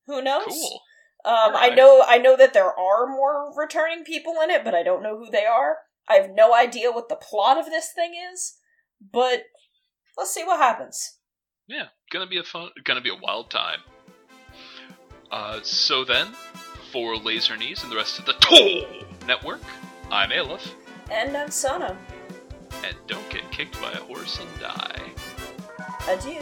Who knows? Cool. Um, right. I know I know that there are more returning people in it, but I don't know who they are. I have no idea what the plot of this thing is, but let's see what happens. Yeah, gonna be a fun, gonna be a wild time. Uh, so then, for Laser Knees and the rest of the Toll Network, I'm Aleph. And I'm Sana. And don't get kicked by a horse and die. Adieu.